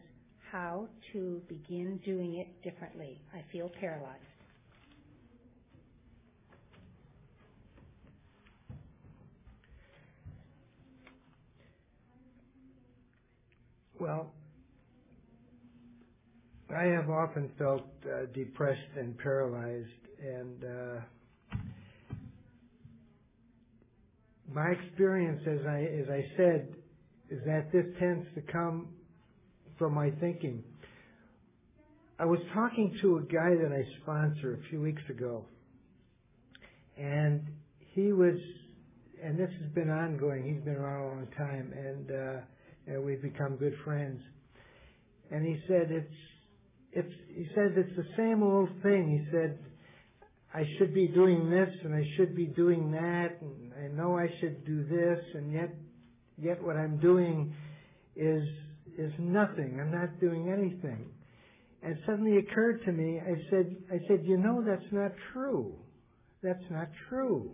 how to begin doing it differently? I feel paralyzed. Well, I have often felt uh, depressed and paralyzed, and uh, my experience, as I as I said, is that this tends to come from my thinking. I was talking to a guy that I sponsor a few weeks ago, and he was, and this has been ongoing. He's been around a long time, and. Uh, we've become good friends. And he said it's it's he says it's the same old thing. He said I should be doing this and I should be doing that and I know I should do this and yet yet what I'm doing is is nothing. I'm not doing anything. And suddenly occurred to me, I said I said, you know that's not true. That's not true.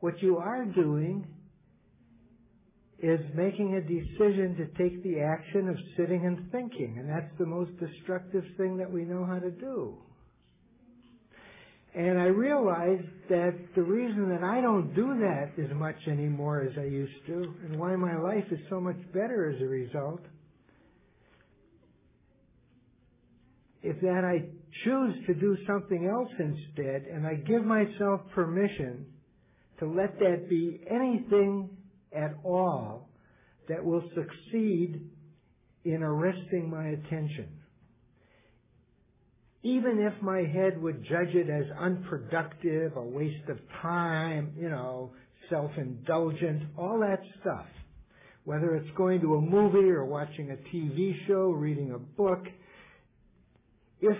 What you are doing is making a decision to take the action of sitting and thinking. And that's the most destructive thing that we know how to do. And I realized that the reason that I don't do that as much anymore as I used to, and why my life is so much better as a result, is that I choose to do something else instead, and I give myself permission to let that be anything at all that will succeed in arresting my attention. Even if my head would judge it as unproductive, a waste of time, you know, self-indulgent, all that stuff. Whether it's going to a movie or watching a TV show, reading a book, if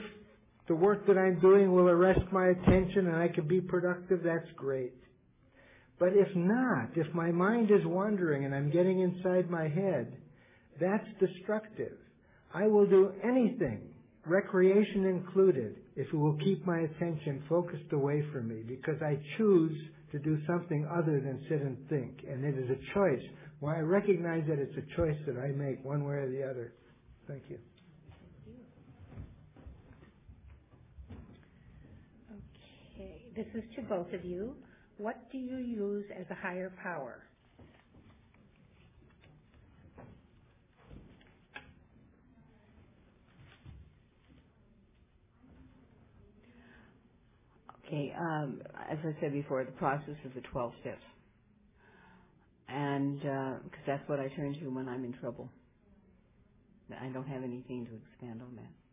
the work that I'm doing will arrest my attention and I can be productive, that's great. But if not, if my mind is wandering and I'm getting inside my head, that's destructive. I will do anything, recreation included, if it will keep my attention focused away from me because I choose to do something other than sit and think. And it is a choice. Well, I recognize that it's a choice that I make one way or the other. Thank you. Okay, this is to both of you. What do you use as a higher power? Okay, um, as I said before, the process is the 12 steps. And, because uh, that's what I turn to when I'm in trouble. I don't have anything to expand on that.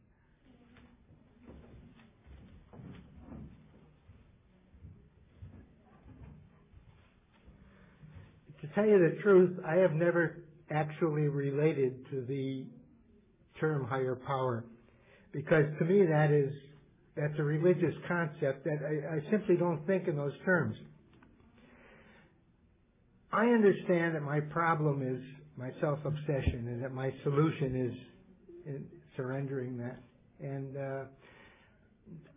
To tell you the truth, I have never actually related to the term higher power because to me that is that's a religious concept that I, I simply don't think in those terms. I understand that my problem is my self-obsession and that my solution is in surrendering that. And uh,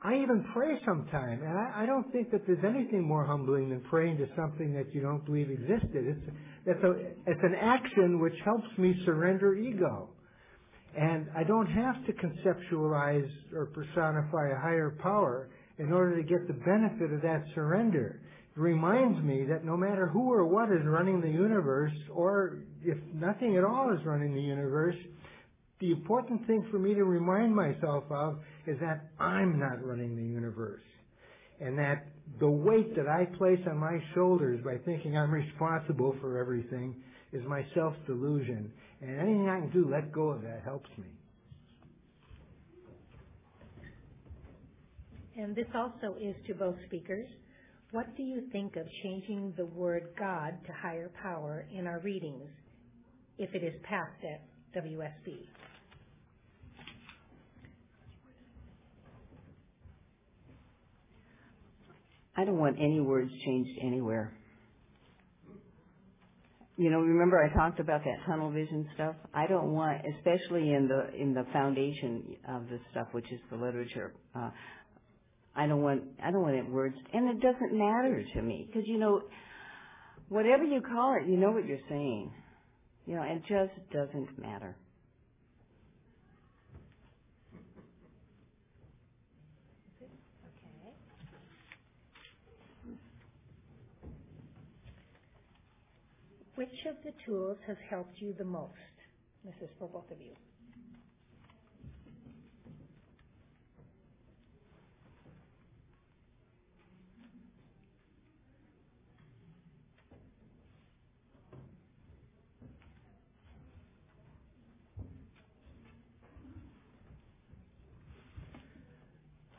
I even pray sometimes, and I, I don't think that there's anything more humbling than praying to something that you don't believe existed. It's it's a it's an action which helps me surrender ego. And I don't have to conceptualize or personify a higher power in order to get the benefit of that surrender. It reminds me that no matter who or what is running the universe, or if nothing at all is running the universe, the important thing for me to remind myself of is that I'm not running the universe. And that the weight that I place on my shoulders by thinking I'm responsible for everything is my self-delusion. And anything I can do, let go of that, helps me. And this also is to both speakers. What do you think of changing the word God to higher power in our readings if it is passed at WSB? I don't want any words changed anywhere. You know, remember I talked about that tunnel vision stuff? I don't want, especially in the in the foundation of this stuff, which is the literature. Uh, I don't want I don't want it words, and it doesn't matter to me because you know, whatever you call it, you know what you're saying. You know, it just doesn't matter. Which of the tools has helped you the most? This is for both of you.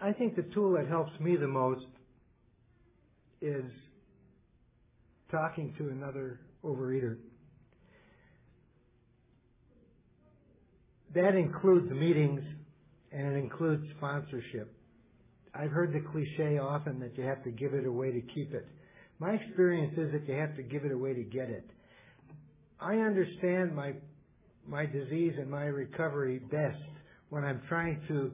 I think the tool that helps me the most is talking to another overeater. That includes meetings and it includes sponsorship. I've heard the cliche often that you have to give it away to keep it. My experience is that you have to give it away to get it. I understand my my disease and my recovery best when I'm trying to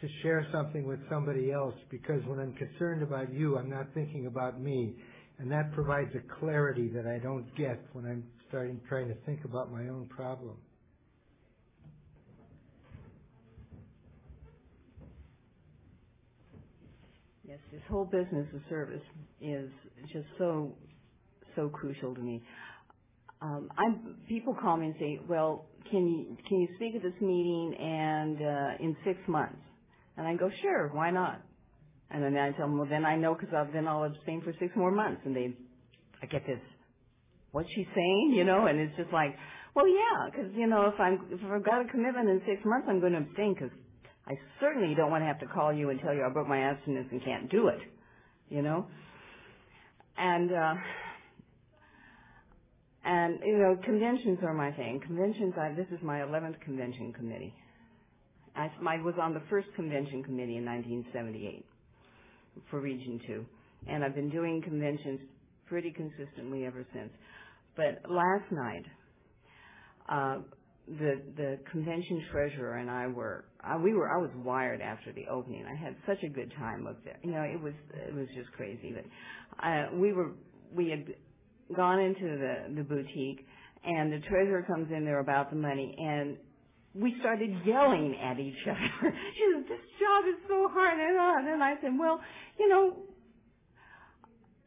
to share something with somebody else because when I'm concerned about you, I'm not thinking about me. And that provides a clarity that I don't get when I'm starting trying to think about my own problem. Yes, this whole business of service is just so so crucial to me. Um, I'm people call me and say, "Well, can you can you speak at this meeting and uh, in six months?" And I go, "Sure, why not?" And then I tell them, well, then I know because then I'll abstain for six more months. And they, I get this, what's she saying? You know, and it's just like, well, yeah, because you know, if I'm if I've got a commitment in six months, I'm going to abstain because I certainly don't want to have to call you and tell you I broke my abstinence and can't do it. You know, and uh, and you know, conventions are my thing. Conventions. I, this is my 11th convention committee. I, I was on the first convention committee in 1978 for Region 2. And I've been doing conventions pretty consistently ever since. But last night, uh, the the convention treasurer and I were uh, we were I was wired after the opening. I had such a good time up there. You know, it was it was just crazy. But uh, we were we had gone into the the boutique, and the treasurer comes in there about the money, and we started yelling at each other. she said, "This job is so hard," and on. And I said, "Well, you know,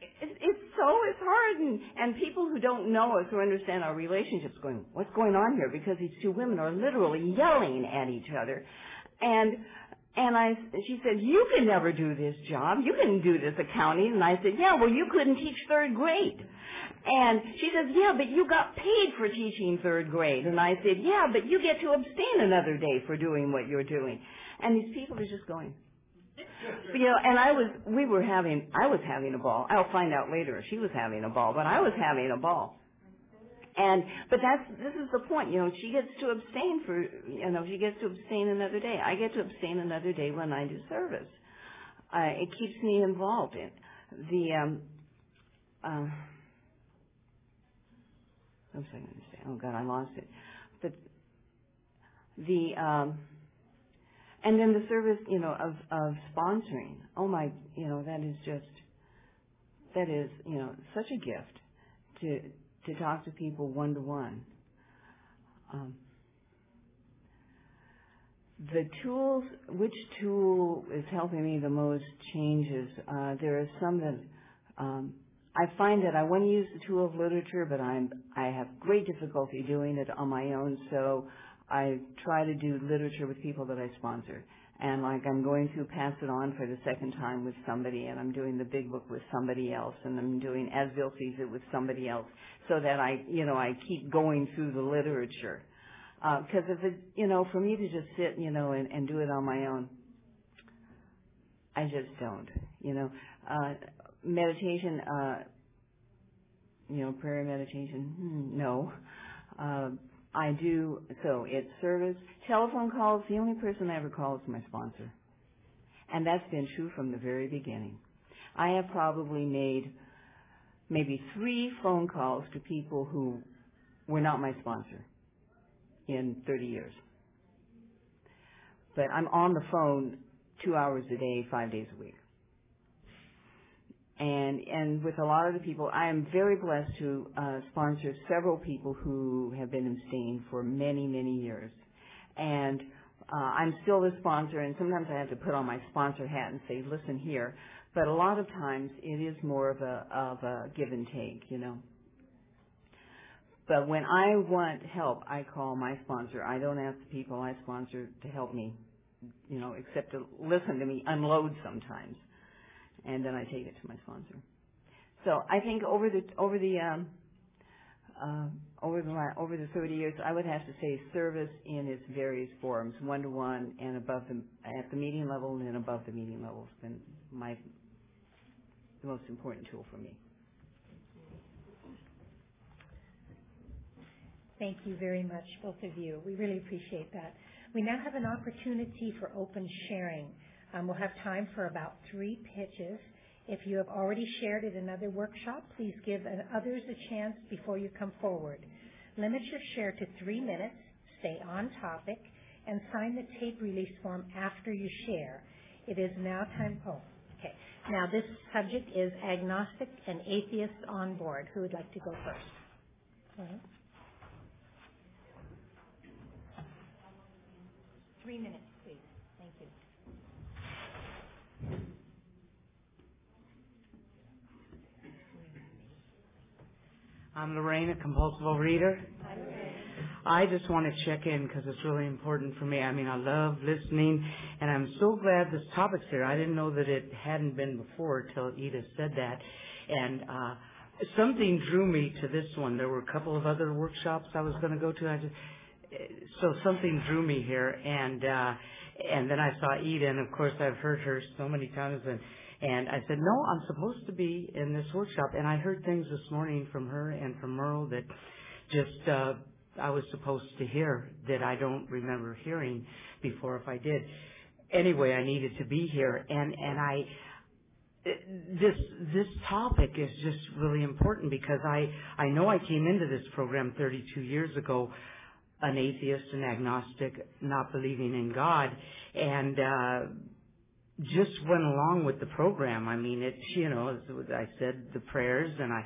it, it's so it's hard." And and people who don't know us, who understand our relationships, going, "What's going on here?" Because these two women are literally yelling at each other, and and I, she said, "You can never do this job. You can do this accounting." And I said, "Yeah, well, you couldn't teach third grade." And she says, yeah, but you got paid for teaching third grade. And I said, yeah, but you get to abstain another day for doing what you're doing. And these people are just going. you know, and I was, we were having, I was having a ball. I'll find out later if she was having a ball, but I was having a ball. And but that's this is the point, you know. She gets to abstain for you know she gets to abstain another day. I get to abstain another day when I do service. Uh, it keeps me involved in the. Um, uh, what was I going to? Oh God, I lost it. But the um, and then the service, you know, of of sponsoring. Oh my, you know, that is just that is you know such a gift to to talk to people one to one. The tools, which tool is helping me the most changes? Uh, there are some that um, I find that I want to use the tool of literature, but I'm I have great difficulty doing it on my own. So I try to do literature with people that I sponsor and like I'm going to pass it on for the second time with somebody and I'm doing the big book with somebody else and I'm doing as Bill sees it with somebody else so that I, you know, I keep going through the literature. Because uh, if it, you know, for me to just sit, you know, and, and do it on my own, I just don't, you know. Uh, meditation, uh, you know, prayer meditation, hmm, no. Uh, I do, so it's service. Telephone calls, the only person I ever call is my sponsor. And that's been true from the very beginning. I have probably made maybe three phone calls to people who were not my sponsor in 30 years. But I'm on the phone two hours a day, five days a week and and with a lot of the people, I am very blessed to uh, sponsor several people who have been abstained for many many years, and uh, I'm still the sponsor. And sometimes I have to put on my sponsor hat and say, "Listen here," but a lot of times it is more of a of a give and take, you know. But when I want help, I call my sponsor. I don't ask the people I sponsor to help me, you know, except to listen to me unload sometimes and then I take it to my sponsor. So I think over the over the um, uh, over the over the 30 years, I would have to say service in its various forms, one to one and above the at the meeting level and above the meeting level has been my the most important tool for me. Thank you very much, both of you. We really appreciate that. We now have an opportunity for open sharing. Um, we'll have time for about three pitches. If you have already shared at another workshop, please give others a chance before you come forward. Limit your share to three minutes, stay on topic, and sign the tape release form after you share. It is now time. Oh, okay. Now this subject is agnostic and atheists on board. Who would like to go first? Three minutes. I'm Lorraine, a compulsive reader. I just want to check in because it's really important for me. I mean, I love listening, and I'm so glad this topic's here. I didn't know that it hadn't been before till Edith said that, and uh, something drew me to this one. There were a couple of other workshops I was going to go to. I just, so something drew me here, and uh, and then I saw Edith, and of course I've heard her so many times, and and I said, no, I'm supposed to be in this workshop. And I heard things this morning from her and from Merle that just, uh, I was supposed to hear that I don't remember hearing before if I did. Anyway, I needed to be here and, and I, this this topic is just really important because I I know I came into this program 32 years ago an atheist and agnostic not believing in God and uh just went along with the program. I mean, it, you know, I said the prayers and I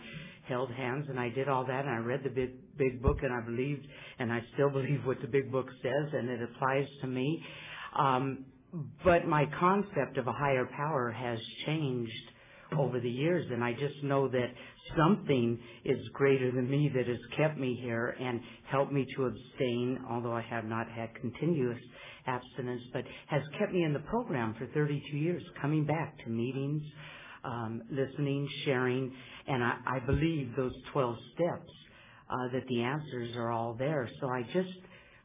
held hands and I did all that and I read the big, big book and I believed and I still believe what the big book says and it applies to me. Um, but my concept of a higher power has changed over the years and I just know that something is greater than me that has kept me here and helped me to abstain, although I have not had continuous abstinence, but has kept me in the program for 32 years, coming back to meetings, um, listening, sharing, and I, I believe those 12 steps uh, that the answers are all there. So I just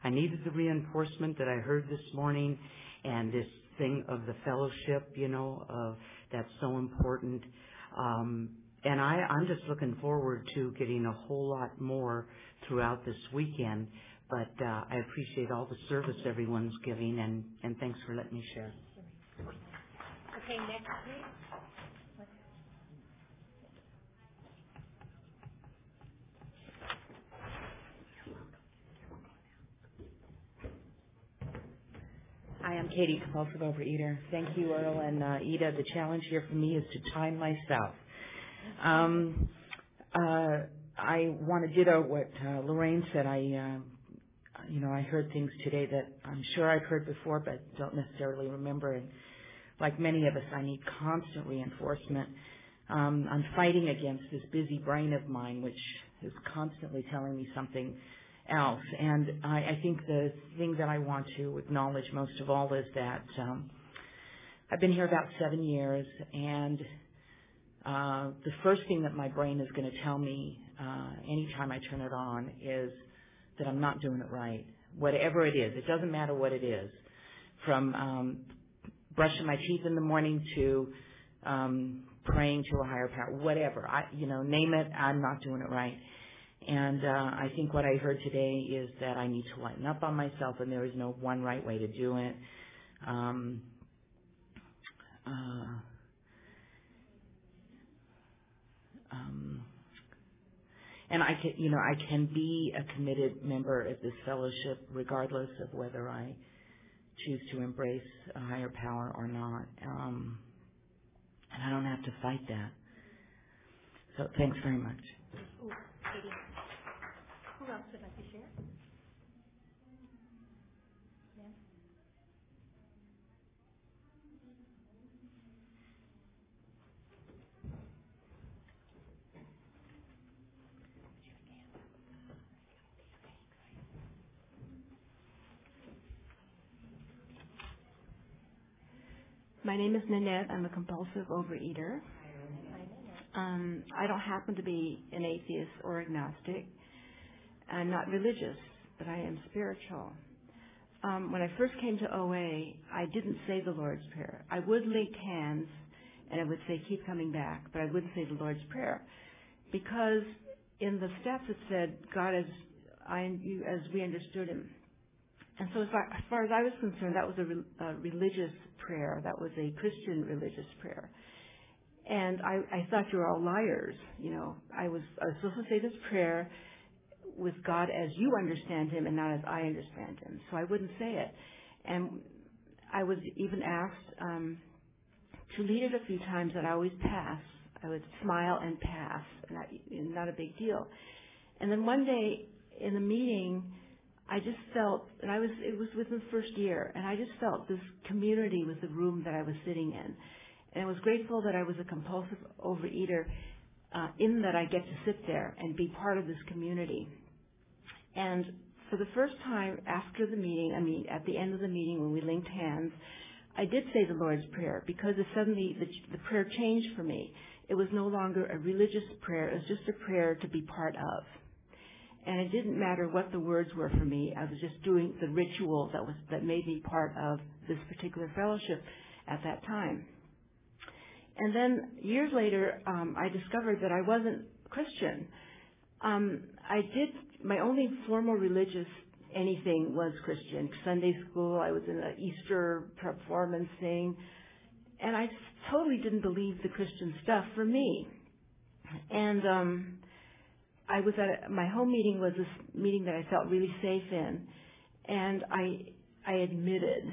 I needed the reinforcement that I heard this morning, and this thing of the fellowship, you know, of that's so important. Um, and I, I'm just looking forward to getting a whole lot more throughout this weekend. But uh, I appreciate all the service everyone's giving, and, and thanks for letting me share. Okay, next, please. Hi, I'm Katie, compulsive overeater. Thank you, Earl and uh, Ida. The challenge here for me is to time myself. Um, uh, I want to ditto what uh, Lorraine said. I, uh, you know, I heard things today that I'm sure I've heard before, but don't necessarily remember. And like many of us, I need constant reinforcement. Um, I'm fighting against this busy brain of mine, which is constantly telling me something else. And I, I think the thing that I want to acknowledge most of all is that um, I've been here about seven years, and uh, the first thing that my brain is going to tell me uh, anytime I turn it on is that I'm not doing it right. Whatever it is, it doesn't matter what it is. From um, brushing my teeth in the morning to um, praying to a higher power, whatever. I, you know, name it. I'm not doing it right. And uh, I think what I heard today is that I need to lighten up on myself, and there is no one right way to do it. Um, uh, um, and I can, you know, I can be a committed member of this fellowship regardless of whether I choose to embrace a higher power or not. Um, and I don't have to fight that. So thanks very much. Ooh, Katie. Who else would like to share? Ma'am? My name is Nanette. I'm a compulsive overeater. Um, I don't happen to be an atheist or agnostic. I'm not religious, but I am spiritual. Um, when I first came to OA, I didn't say the Lord's Prayer. I would link hands and I would say, keep coming back, but I wouldn't say the Lord's Prayer. Because in the steps it said, God as, I, you, as we understood Him. And so as far, as far as I was concerned, that was a, re, a religious prayer. That was a Christian religious prayer. And I, I thought you were all liars. You know, I was, I was supposed to say this prayer with God as you understand Him and not as I understand Him. So I wouldn't say it. And I was even asked um, to lead it a few times, and I always pass. I would smile and pass, I, not a big deal. And then one day in the meeting, I just felt, and I was, it was within the first year, and I just felt this community with the room that I was sitting in. And I was grateful that I was a compulsive overeater, uh, in that I get to sit there and be part of this community. And for the first time after the meeting, I mean, at the end of the meeting when we linked hands, I did say the Lord's Prayer because it suddenly, the, the prayer changed for me. It was no longer a religious prayer, it was just a prayer to be part of and it didn't matter what the words were for me. I was just doing the ritual that was that made me part of this particular fellowship at that time. And then years later, um, I discovered that I wasn't Christian. Um, I did my only formal religious anything was Christian. Sunday school, I was in an Easter performance thing, and I totally didn't believe the Christian stuff for me. And um, I was at a, my home meeting was this meeting that I felt really safe in, and I I admitted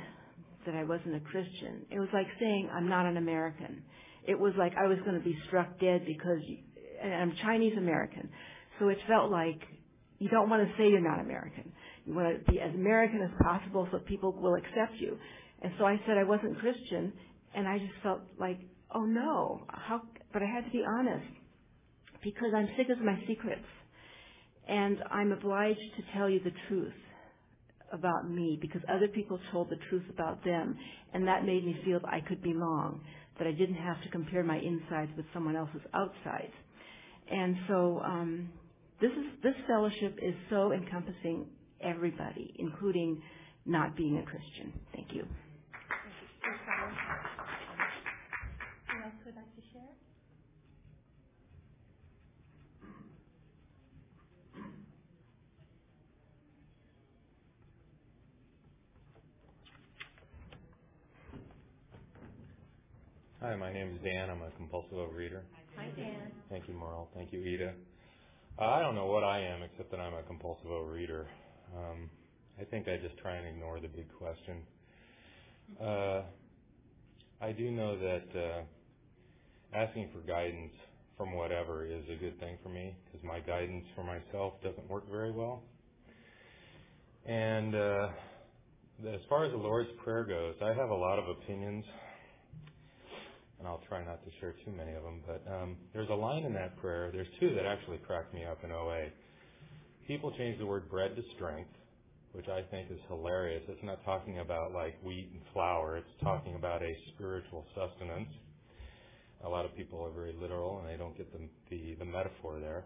that I wasn't a Christian. It was like saying I'm not an American. It was like I was going to be struck dead because you, and I'm Chinese American, so it felt like you don't want to say you're not American. You want to be as American as possible so people will accept you. And so I said I wasn't Christian, and I just felt like, oh no, how? But I had to be honest because I'm sick of my secrets. And I'm obliged to tell you the truth about me because other people told the truth about them and that made me feel that I could belong, that I didn't have to compare my insides with someone else's outsides. And so um, this is this fellowship is so encompassing everybody, including not being a Christian. Thank you. Who else would like to share? Hi, my name is Dan. I'm a compulsive overeater. Hi, Dan. Thank you, Merle. Thank you, Ida. Uh, I don't know what I am except that I'm a compulsive overeater. Um, I think I just try and ignore the big question. Uh, I do know that uh, asking for guidance from whatever is a good thing for me because my guidance for myself doesn't work very well. And uh, as far as the Lord's Prayer goes, I have a lot of opinions, and I'll try not to share too many of them. But um, there's a line in that prayer. There's two that actually cracked me up in OA. People change the word bread to strength, which I think is hilarious. It's not talking about like wheat and flour. It's talking about a spiritual sustenance. A lot of people are very literal and they don't get the, the, the metaphor there.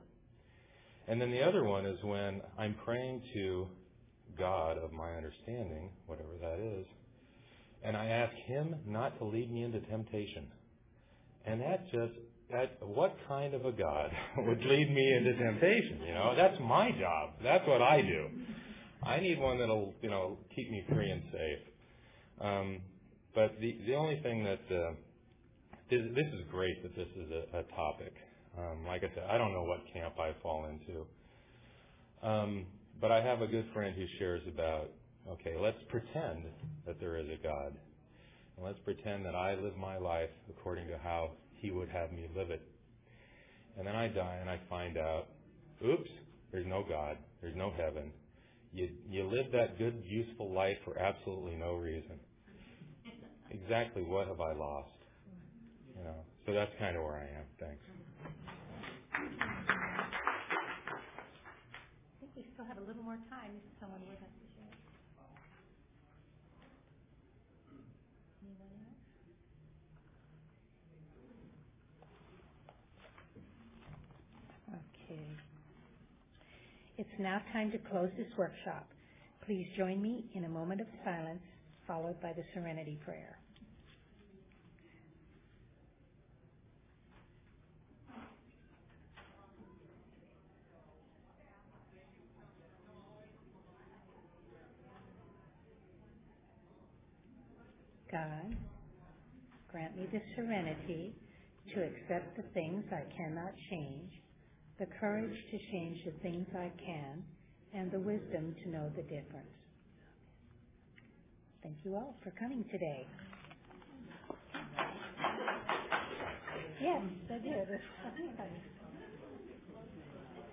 And then the other one is when I'm praying to God of my understanding, whatever that is, and I ask Him not to lead me into temptation. And that just, that, what kind of a God would lead me into temptation? You know, that's my job. That's what I do. I need one that'll, you know, keep me free and safe. Um, but the the only thing that uh, this, this is great that this is a, a topic. Um, like I said, I don't know what camp I fall into. Um, but I have a good friend who shares about, okay, let's pretend that there is a God. And let's pretend that I live my life according to how he would have me live it. And then I die and I find out, oops, there's no God. There's no heaven. You, you live that good, useful life for absolutely no reason. Exactly what have I lost? You know, so that's kind of where I am. Thanks. I think we still have a little more time if someone would like to share. Anyone else? Okay. It's now time to close this workshop. Please join me in a moment of silence, followed by the serenity prayer. God, grant me the serenity to accept the things I cannot change, the courage to change the things I can, and the wisdom to know the difference. Thank you all for coming today. Yes, I did.